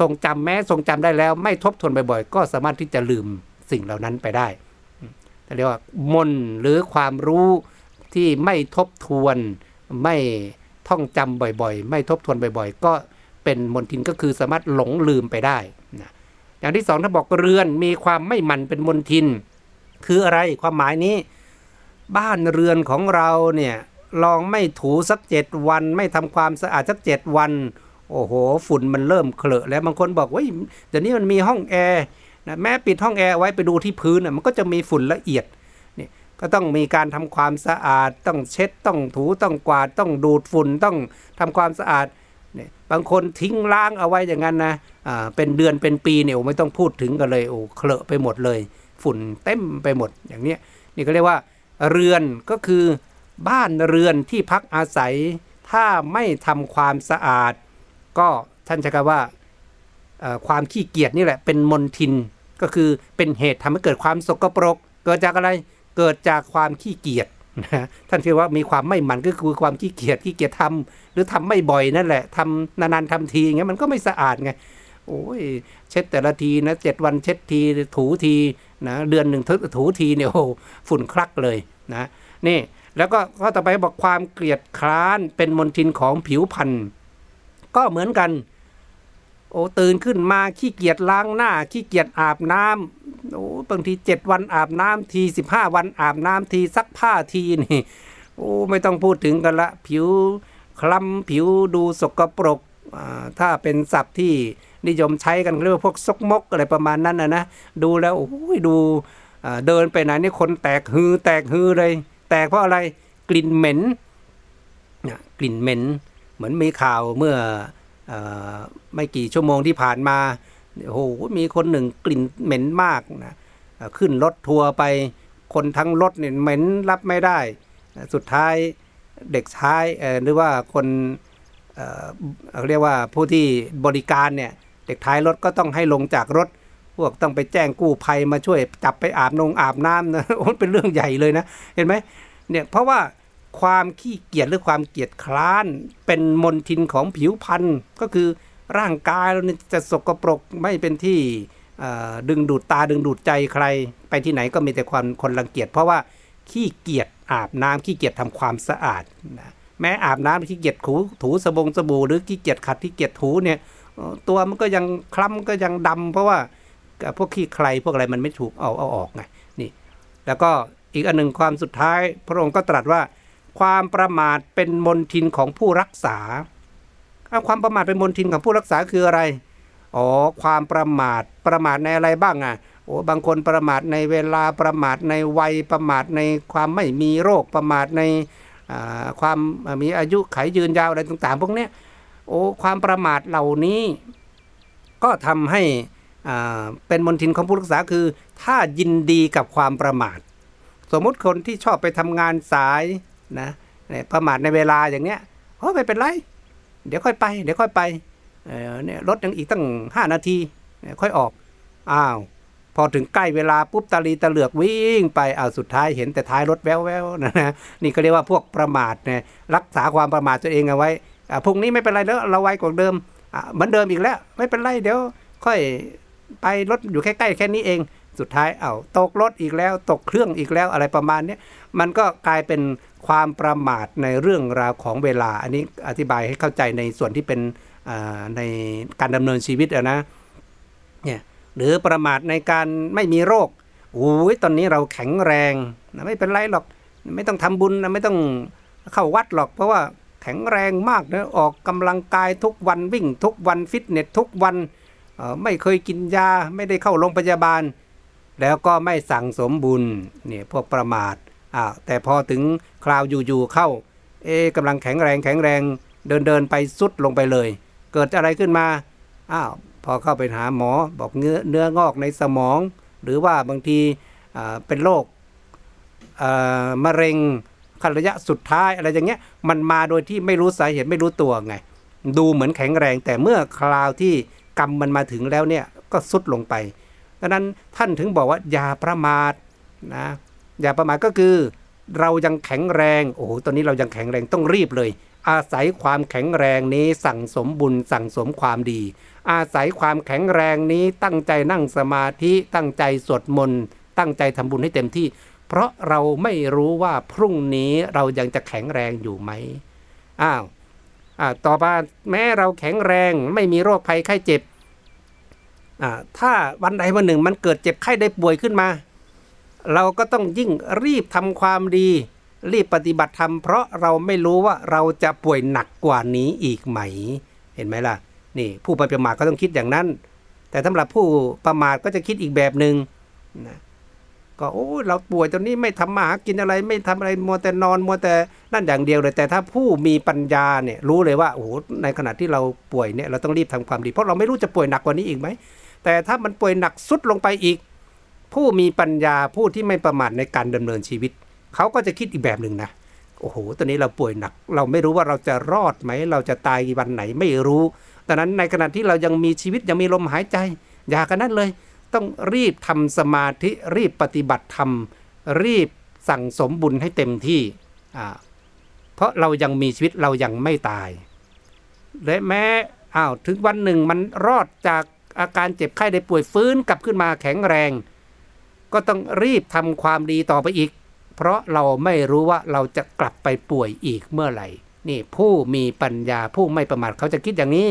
ทรงจำแม้ทรงจำได้แล้ว ไม่ทบทวนบ่อยๆ ก็สามารถที่จะลืมสิ่งเหล่านั้นไปได้เขาเรียกว่ามนหรือความรู้ที่ไม่ทบทวนไม่ท่องจำบ่อยๆ ไม่ทบทวนบ่อยๆ ก็เป็นมนทินก็คือสามารถหลงลืมไปได้นะอย่างที่สองถ้าบอกเรือนมีความไม่มันเป็นมนทิน คืออะไรความหมายนี้ บ้านเรือนของเราเนี่ย ลองไม่ถูสักเจ็ดวัน ไม่ทำความสะอาดสักเจ็ดวัน โอ้โห ฝุ่นมันเริ่มเคลอะแล้วบางคนบอกว่าเดี๋ยวนี้มันมีห้องแอร์นะแม้ปิดห้องแอร์ไว้ไปดูที่พื้นนะมันก็จะมีฝุ่นละเอียดนี่ก็ต้องมีการทำความสะอาด ต้องเช็ดต้องถูต้องกวาดต้องดูดฝุ่นต้องทำความสะอาดนี่บางคนทิ้งล้างเอาไว้อย่างนั้นนะอ่าเป็นเดือนเป็นปีเนี่ยโอ้ไม่ต้องพูดถึงกันเลยโอ้เคลอะไปหมดเลย ฝุ่นเต็มไปหมดอย่างเนี้ยนี่ก็เรียกว่าเรือนก็คือ บ้านเรือนที่พักอาศัย ถ้าไม่ทำความสะอาด ก็ท่านใช้คำว่าเอ่อความขี้เกียจนี่แหละเป็นมลทิน ก็คือเป็นเหตุทำให้เกิดความสกปรก เกิดจากอะไรเกิดจากความขี้เกียจนะท่านเรียกว่ามีความไม่หมันก็คือความขี้เกียจขี้เกียจทำหรือทำไม่บ่อยนั่นแหละทำนานๆทำทีอย่างเงี้ยมันก็ไม่สะอาดไงโอ้ยเช็ดแต่ละทีนะเจ็ดวันเช็ดทีถูทีนะเดือนหนึ่งถูทีเนี่ยโอ้ฝุ่นคลักเลยนะนี่ แล้วก็ข้อต่อไปบอกความเกลียดคร้านเป็นมลทินของผิวพรรณก็เหมือนกัน โอ้ตื่นขึ้นมาขี้เกียจล้างหน้า ขี้เกียจอาบน้ำโอ้บางทีเจ็ดวันอาบน้ำทีสิบห้าวันอาบน้ำทีซักผ้าทีนี่โอ้ไม่ต้องพูดถึงกันละผิวคล้ำผิวดูสกปรกถ้าเป็นศัพท์ที่นิยมใช้กันเรียกว่าพวกซกมกอะไรประมาณนั้นนะนะดูแล้วโอ้ยดูเดินไปไหนนี่คนแตกฮือแตกฮือเลย ตกเพราะอะไรกลิ่นเหม็นเนี่ยกลิ่นเหม็น เหมือนมีข่าวเมื่ออไม่กี่ชั่วโมงที่ผ่านมาโอ้โหมีคนหนึ่งกลิ่นเหม็นมากนะขึ้นรถทัวร์ไปคนทั้งรถเนี่ยเหม็นรับไม่ได้ สุดท้ายเด็กท้ายหรือว่าคนเเรียกว่าผู้ที่บริการเนี่ยเด็กท้ายรถก็ต้องให้ลงจากรถ พวกต้องไปแจ้งกู้ภัยมาช่วยจับไปอาบนงอาบน้ำนะโอ้เป็นเรื่องใหญ่เลยนะ เห็นไหม เนี่ยเพราะว่าความขี้เกียจหรือความเกียจคร้าน เป็นมลทินของผิวพรรณก็คือร่างกายเราเนี่ยจะสกปรกไม่เป็นที่ดึงดูดตาดึงดูดใจใคร ไปที่ไหนก็มีแต่ความคนรังเกียจเพราะว่าขี้เกียจอาบน้ำขี้เกียจทำความสะอาดนะแม้อาบน้ำขี้เกียจถูถูสบงสบู่หรือขี้เกียจขัดขี้เกียจถูเนี่ยตัวมันก็ยังคล้ำก็ยังดำเพราะว่าพวกขี้ใครพวกอะไรมันไม่ถูกเอาเอาออกไงนี่ แล้วก็ อีกอันหนึ่งความสุดท้าย พระองค์ก็ตรัสว่า ความประมาทเป็นมนทินของผู้รักษาเอาความประมาทเป็นมนทินของผู้รักษาคืออะไรอ๋อความประมาทประมาทในอะไรบ้างอะโอ้บางคนประมาทในเวลาประมาทในวัยประมาทในความไม่มีโรคประมาทในความมีอายุไขยืนยาวอะไรต่างๆพวกนี้โอ้ความประมาทเหล่านี้ ก็ทำให้อ่าเป็นมนทินของผู้รักษาคือ ถ้ายินดีกับความประมาท สมมุติคนที่ชอบไปทำงานสายนะประมาทในเวลาอย่างเนี้ยโอ้ไม่เป็นไร เดี๋ยวค่อยไป เดี๋ยวค่อยไปเออเนี่ยรถยังอีกตั้ง 5 นาที ค่อยออก อ้าว พอถึงใกล้เวลาปุ๊บตาลีตะเหลือกวิ่งไปอ้าวสุดท้ายเห็นแต่ท้ายรถแววๆนะนะนี่ก็เรียกว่าพวกประมาทเนี่ยรักษาความประมาทตัวเองเอาไว้อ่าพรุ่งนี้ไม่เป็นไรแล้วเราไวกว่าเดิมอ่าเหมือนเดิมอีกแล้ว ไม่เป็นไรเดี๋ยว ค่อยไปรถอยู่ใกล้ๆแค่นี้เอง สุดท้ายเอาาตกรถอีกแล้วตกเครื่องอีกแล้วอะไรประมาณนี้มันก็กลายเป็นความประมาทในเรื่องราวของเวลา อันนี้อธิบายให้เข้าใจในส่วนที่เป็นในการดำเนินชีวิตอะนะเนี่ยหรือประมาทในการไม่มีโรคโอ้ยตอนนี้เราแข็งแรงนะไม่เป็นไรหรอกไม่ต้องทำบุญนะไม่ต้องเข้าวัดหรอก เพราะว่าแข็งแรงมากนะออกกำลังกายทุกวันวิ่งทุกวันฟิตเนสทุกวันไม่เคยกินยาไม่ได้เข้าโรงพยาบาล แล้วก็ไม่สั่งสมบุญเนี่ยพวกประมาทอ่าแต่พอถึงคราวอยู่ๆเข้า เอ๊กำลังแข็งแรงแข็งแรงเดินเดินไปสุดลงไปเลย เกิดอะไรขึ้นมาอ้าวพอเข้าไปหาหมอบอกเนื้อเนื้องอกในสมอง หรือว่าบางทีเป็นโรคมะเร็งขั้นระยะสุดท้ายอะไรอย่างเงี้ยมันมาโดยที่ไม่รู้สาเหตุไม่รู้ตัวไง ดูเหมือนแข็งแรงแต่เมื่อคราวที่กรรมมันมาถึงแล้วเนี่ยก็สุดลงไป ดังนั้นท่านถึงบอกว่าอย่าประมาทนะอย่าประมาทก็คือ เรายังแข็งแรงโอ้โหตอนนี้เรายังแข็งแรงต้องรีบเลย อาศัยความแข็งแรงนี้สั่งสมบุญสั่งสมความดี อาศัยความแข็งแรงนี้ตั้งใจนั่งสมาธิตั้งใจสวดมนต์ตั้งใจทำบุญให้เต็มที่ เพราะเราไม่รู้ว่าพรุ่งนี้เรายังจะแข็งแรงอยู่ไหมอ้าวต่อมาแม้เราแข็งแรงไม่มีโรคภัยไข้เจ็บ ถ้าวันใดวันหนึ่งมันเกิดเจ็บไข้ได้ป่วยขึ้นมา เราก็ต้องยิ่งรีบทำความดี รีบปฏิบัติธรรมเพราะเราไม่รู้ว่าเราจะป่วยหนักกว่านี้อีกไหม เห็นไหมล่ะนี่ผู้ประมาทก็ต้องคิดอย่างนั้น แต่สำหรับผู้ประมาทก็จะคิดอีกแบบหนึ่งนะก็โอ้เราป่วยตอนนี้ไม่ทำมาหากินอะไร ไม่ทำอะไรมัวแต่นอนมัวแต่นั่นอย่างเดียวเลย แต่ถ้าผู้มีปัญญาเนี่ยรู้เลยว่าโอ้โหในขณะที่เราป่วยเนี่ยเราต้องรีบทำความดี เพราะเราไม่รู้จะป่วยหนักกว่านี้อีกไหม แต่ถ้ามันป่วยหนักสุดลงไปอีก ผู้มีปัญญาผู้ที่ไม่ประมาทในการดำเนินชีวิต เขาก็จะคิดอีกแบบหนึ่งนะโอ้โห ตอนนี้เราป่วยหนัก เราไม่รู้ว่าเราจะรอดไหม เราจะตายวันไหนไม่รู้ดังนั้นในขณะที่เรายังมีชีวิตยังมีลมหายใจ อย่ากันนั้นเลย ต้องรีบทำสมาธิรีบปฏิบัติธรรม รีบสั่งสมบุญให้เต็มที่ เพราะเรายังมีชีวิตเรายังไม่ตาย และแม้อ้าวถึงวันหนึ่งมันรอดจาก อาการเจ็บไข้ได้ป่วยฟื้นกลับขึ้นมาแข็งแรง ก็ต้องรีบทำความดีต่อไปอีก เพราะเราไม่รู้ว่าเราจะกลับไปป่วยอีกเมื่อไหร่นี่ผู้มีปัญญาผู้ไม่ประมาทเขาจะคิดอย่างนี้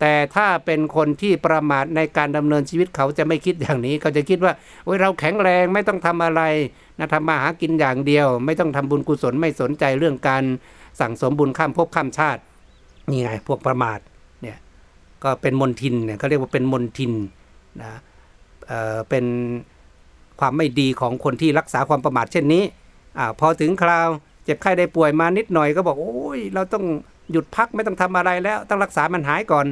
แต่ถ้าเป็นคนที่ประมาทในการดำเนินชีวิตเขาจะไม่คิดอย่างนี้ เขาจะคิดว่าโอ้ยเราแข็งแรงไม่ต้องทำอะไรนะทำมาหากินอย่างเดียว ไม่ต้องทำบุญกุศลไม่สนใจเรื่องการสั่งสมบุญข้ามภพข้ามชาตินี่ไงพวกประมาท ก็เป็นมนทินเนี่ยเขาเรียกว่าเป็นมนทินนะเเป็นความไม่ดีของคนที่รักษาความประมาทเช่นนี้อพอถึงคราวเจ็บไข้ได้ป่วยมานิดหน่อยก็บอกโอ้ยเราต้องหยุดพักไม่ต้องทำอะไรแล้ว ต้องรักษามันหายก่อน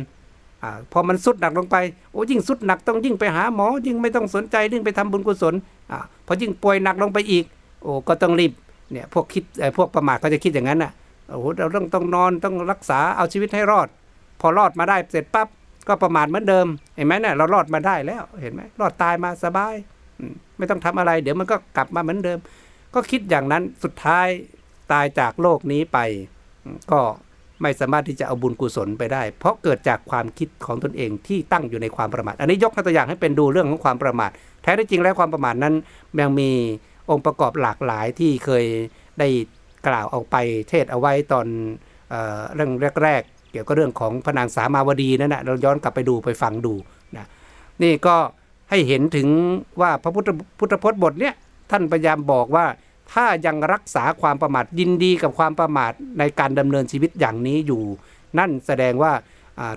อพอมันสุดหนักลงไปโอ้ยิ่งสุดหนักต้องยิ่งไปหาหมอ ยิ่งไม่ต้องสนใจยิ่งไปทำบุญกุศลอพอยิ่งป่วยหนักลงไปอีก โอ้ก็ต้องรีบเนี่ยพวกคิดพวกประมาทก็จะคิดอย่างนั้นอะโอ้เราต้องต้องนอนต้องรักษาเอาชีวิตให้รอด พอรอดมาได้เสร็จปั๊บก็ประมาทเหมือนเดิม เห็นไหมเนี่ยเรารอดมาได้แล้วเห็นไหมรอดตายมาสบาย ไม่ต้องทำอะไร เดี๋ยวมันก็กลับมาเหมือนเดิม ก็คิดอย่างนั้นสุดท้ายตายจากโลกนี้ไป ก็ไม่สามารถที่จะเอาบุญกุศลไปได้ เพราะเกิดจากความคิดของตนเองที่ตั้งอยู่ในความประมาท อันนี้ยกตัวอย่างให้เป็นดูเรื่องของความประมาท แท้ที่จริงแล้วความประมาทนั้นยังมีองค์ประกอบหลากหลายที่เคยได้กล่าวออกไปเทศเอาไว้ตอนเอเรื่องแรก กี่ยวกับเรื่องของพระนางสามาวดีนั่นนะเราย้อนกลับไปดูไปฟังดูนะนี่ก็ให้เห็นถึงว่าพระพุทธพุทธพจน์บทเนี้ยท่านพยายามบอกว่าถ้ายังรักษาความประมาทยินดีกับความประมาทในการดำเนินชีวิตอย่างนี้อยู่ นั่นแสดงว่า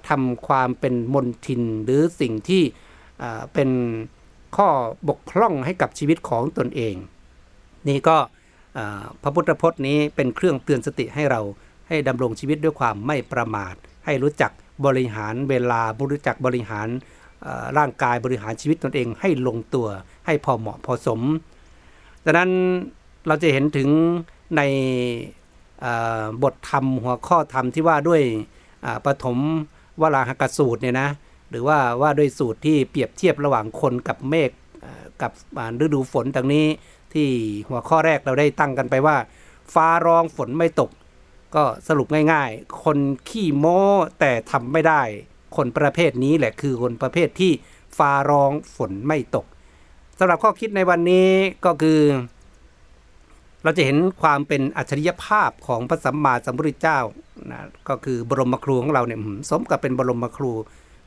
ทำความเป็นมนทินหรือสิ่งที่เป็นข้อบกพร่องให้กับชีวิตของตนเอง นี่ก็พระพุทธพจน์นี้เป็นเครื่องเตือนสติให้เรา ให้ดำรงชีวิตด้วยความไม่ประมาท ให้รู้จักบริหารเวลารู้จักบริหารร่างกายบริหารชีวิตตนเองให้ลงตัว ให้พอเหมาะพอสมดังนั้นเราจะเห็นถึงในบทธรรมหัวข้อธรรมที่ว่าด้วยปฐมวราหกสูตรเนี่ยนะหรือว่าว่าด้วยสูตรที่เปรียบเทียบระหว่างคนกับเมฆกับอ่าฤดูฝนตรงนี้ที่หัวข้อแรกเราได้ตั้งกันไปว่า ฟ้าร้องฝนไม่ตก ก็สรุปง่ายๆ คนขี้โม้แต่ทำไม่ได้ คนประเภทนี้แหละคือคนประเภทที่ฟ้าร้องฝนไม่ตกสำหรับข้อคิดในวันนี้ก็คือ เราจะเห็นความเป็นอัจฉริยภาพของพระสัมมาสัมพุทธเจ้านะก็คือบรมครูของเราเนี่ยสมกับเป็นบรมครู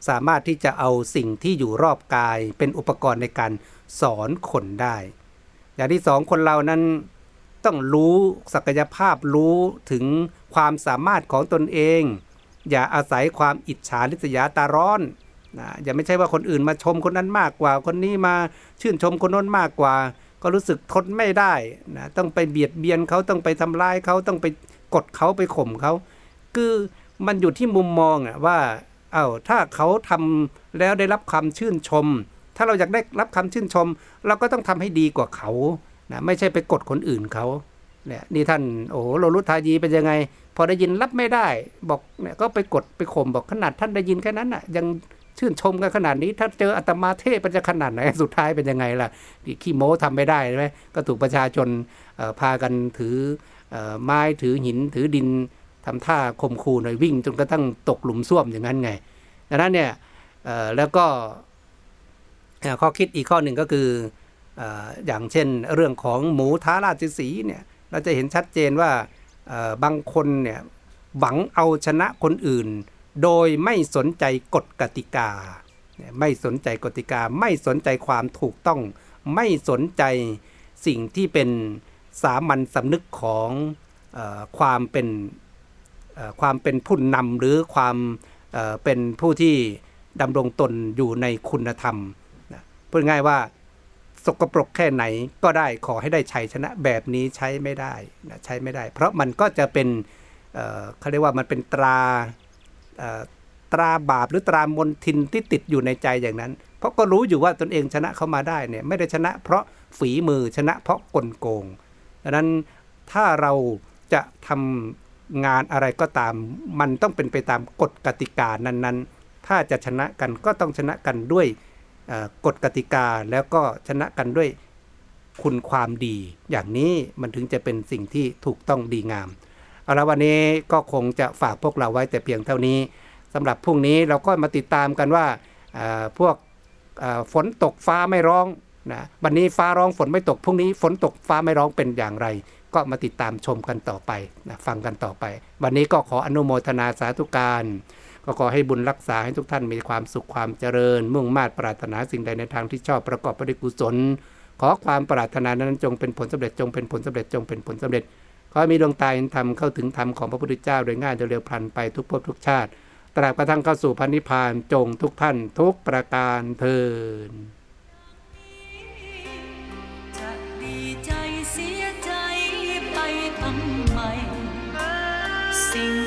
สามารถที่จะเอาสิ่งที่อยู่รอบกายเป็นอุปกรณ์ในการสอนคนได้ อย่างที่สองคนเรานั้น ต้องรู้ศักยภาพรู้ถึงความสามารถของตนเอง อย่าอาศัยความอิจฉาริษยาตาร้อนนะอย่าไม่ใช่ว่าคนอื่นมาชมคนนั้นมากกว่า คนนี้มาชื่นชมคนน้นมากกว่า ก็รู้สึกทนไม่ได้นะต้องไปเบียดเบียนเขาต้องไปทำร้ายเขาต้องไปกดเขาไปข่มเขาคือมันอยู่ที่มุมมองอะว่าเอา้าถ้าเขาทำแล้วได้รับคำชื่นชม ถ้าเราอยากได้รับคำชื่นชม เราก็ต้องทำให้ดีกว่าเขา นะไม่ใช่ไปกดคนอื่นเขาเนี่ยนี่ท่านโอ้โหโลรุทายีเป็นยังไง พอได้ยินรับไม่ได้บอกเนี่ยก็ไปกดไปข่มบอกขนาดท่านได้ยินแค่นั้นน่ะยังชื่นชมกันขนาดนี้ ถ้าเจออาตมาเทพมันจะขนาดไหนสุดท้ายเป็นยังไงล่ะนี่ขี้โม้ทำไม่ได้ใช่ไหมก็ถูกประชาชนพากันถืออไม้ถือหินถือดินทำท่าข่มขู่หน่อยวิ่ง จนกระทั่งตกหลุมซ่วมอย่างนั้นไงดังนั้นเนี่ยแล้วก็ข้อคิดอีกข้อหนึ่งก็คือ อย่างเช่นเรื่องของหมูท้าราชสีเนี่ยเราจะเห็นชัดเจนว่าบางคนเนี่ยหวังเอาชนะคนอื่น โดยไม่สนใจกฎกติกา ไม่สนใจกติกา ไม่สนใจความถูกต้อง ไม่สนใจสิ่งที่เป็นสามัญสำนึกของอความเป็นความเป็นผู้นำหรือความเเป็นผู้ที่ดำรงตนอยู่ในคุณธรรมนะพูดง่ายว่า สกปรกแค่ไหนก็ได้ขอให้ได้ชัยชนะแบบนี้ใช้ไม่ได้นะใช้ไม่ได้ เพราะมันก็จะเป็นเเขาเรียกว่ามันเป็นตราตราบาปหรือตรามนทินที่ติดอยู่ในใจอย่างนั้น เพราะก็รู้อยู่ว่าตนเองชนะเขามาได้เนี่ยไม่ได้ชนะเพราะฝีมือชนะเพราะกลโกงดังนั้นถ้าเราจะทำงานอะไรก็ตาม มันต้องเป็นไปตามกฎกติกานั้นๆ ถ้าจะชนะกันก็ต้องชนะกันด้วย กฎกติกาแล้วก็ชนะกันด้วยคุณความดี อย่างนี้มันถึงจะเป็นสิ่งที่ถูกต้องดีงาม เอาละวันนี้ก็คงจะฝากพวกเราไว้แต่เพียงเท่านี้สำหรับพรุ่งนี้เราก็มาติดตามกันว่าพวกฝนตกฟ้าไม่ร้องนะวันนี้ฟ้าร้องฝนไม่ตกพรุ่งนี้ฝนตกฟ้าไม่ร้องเป็นอย่างไร ก็มาติดตามชมกันต่อไปนะฟังกันต่อไป วันนี้ก็ขออนุโมทนาสาธุการ ก็ขอให้บุญรักษาให้ทุกท่านมีความสุขความเจริญ มุ่งมา่ปรารถนาสิ่งใดในทางที่ชอบประกอบไปด้วยกุศล ขอความปรารถนานั้นจงเป็นผลสำเร็จจงเป็นผลสำเร็จจงเป็นผลสำเร็จ ขอมีดวงตาเห็นธรรมเข้าถึงธรรมของพระพุทธเจ้าโดยง่ายโดยเร็วพลันไปทุกภพทุกชาติ ตราบกระทั่งเข้าสู่พันนิพพานจงทุกท่านทุกประการเทินสิ่ง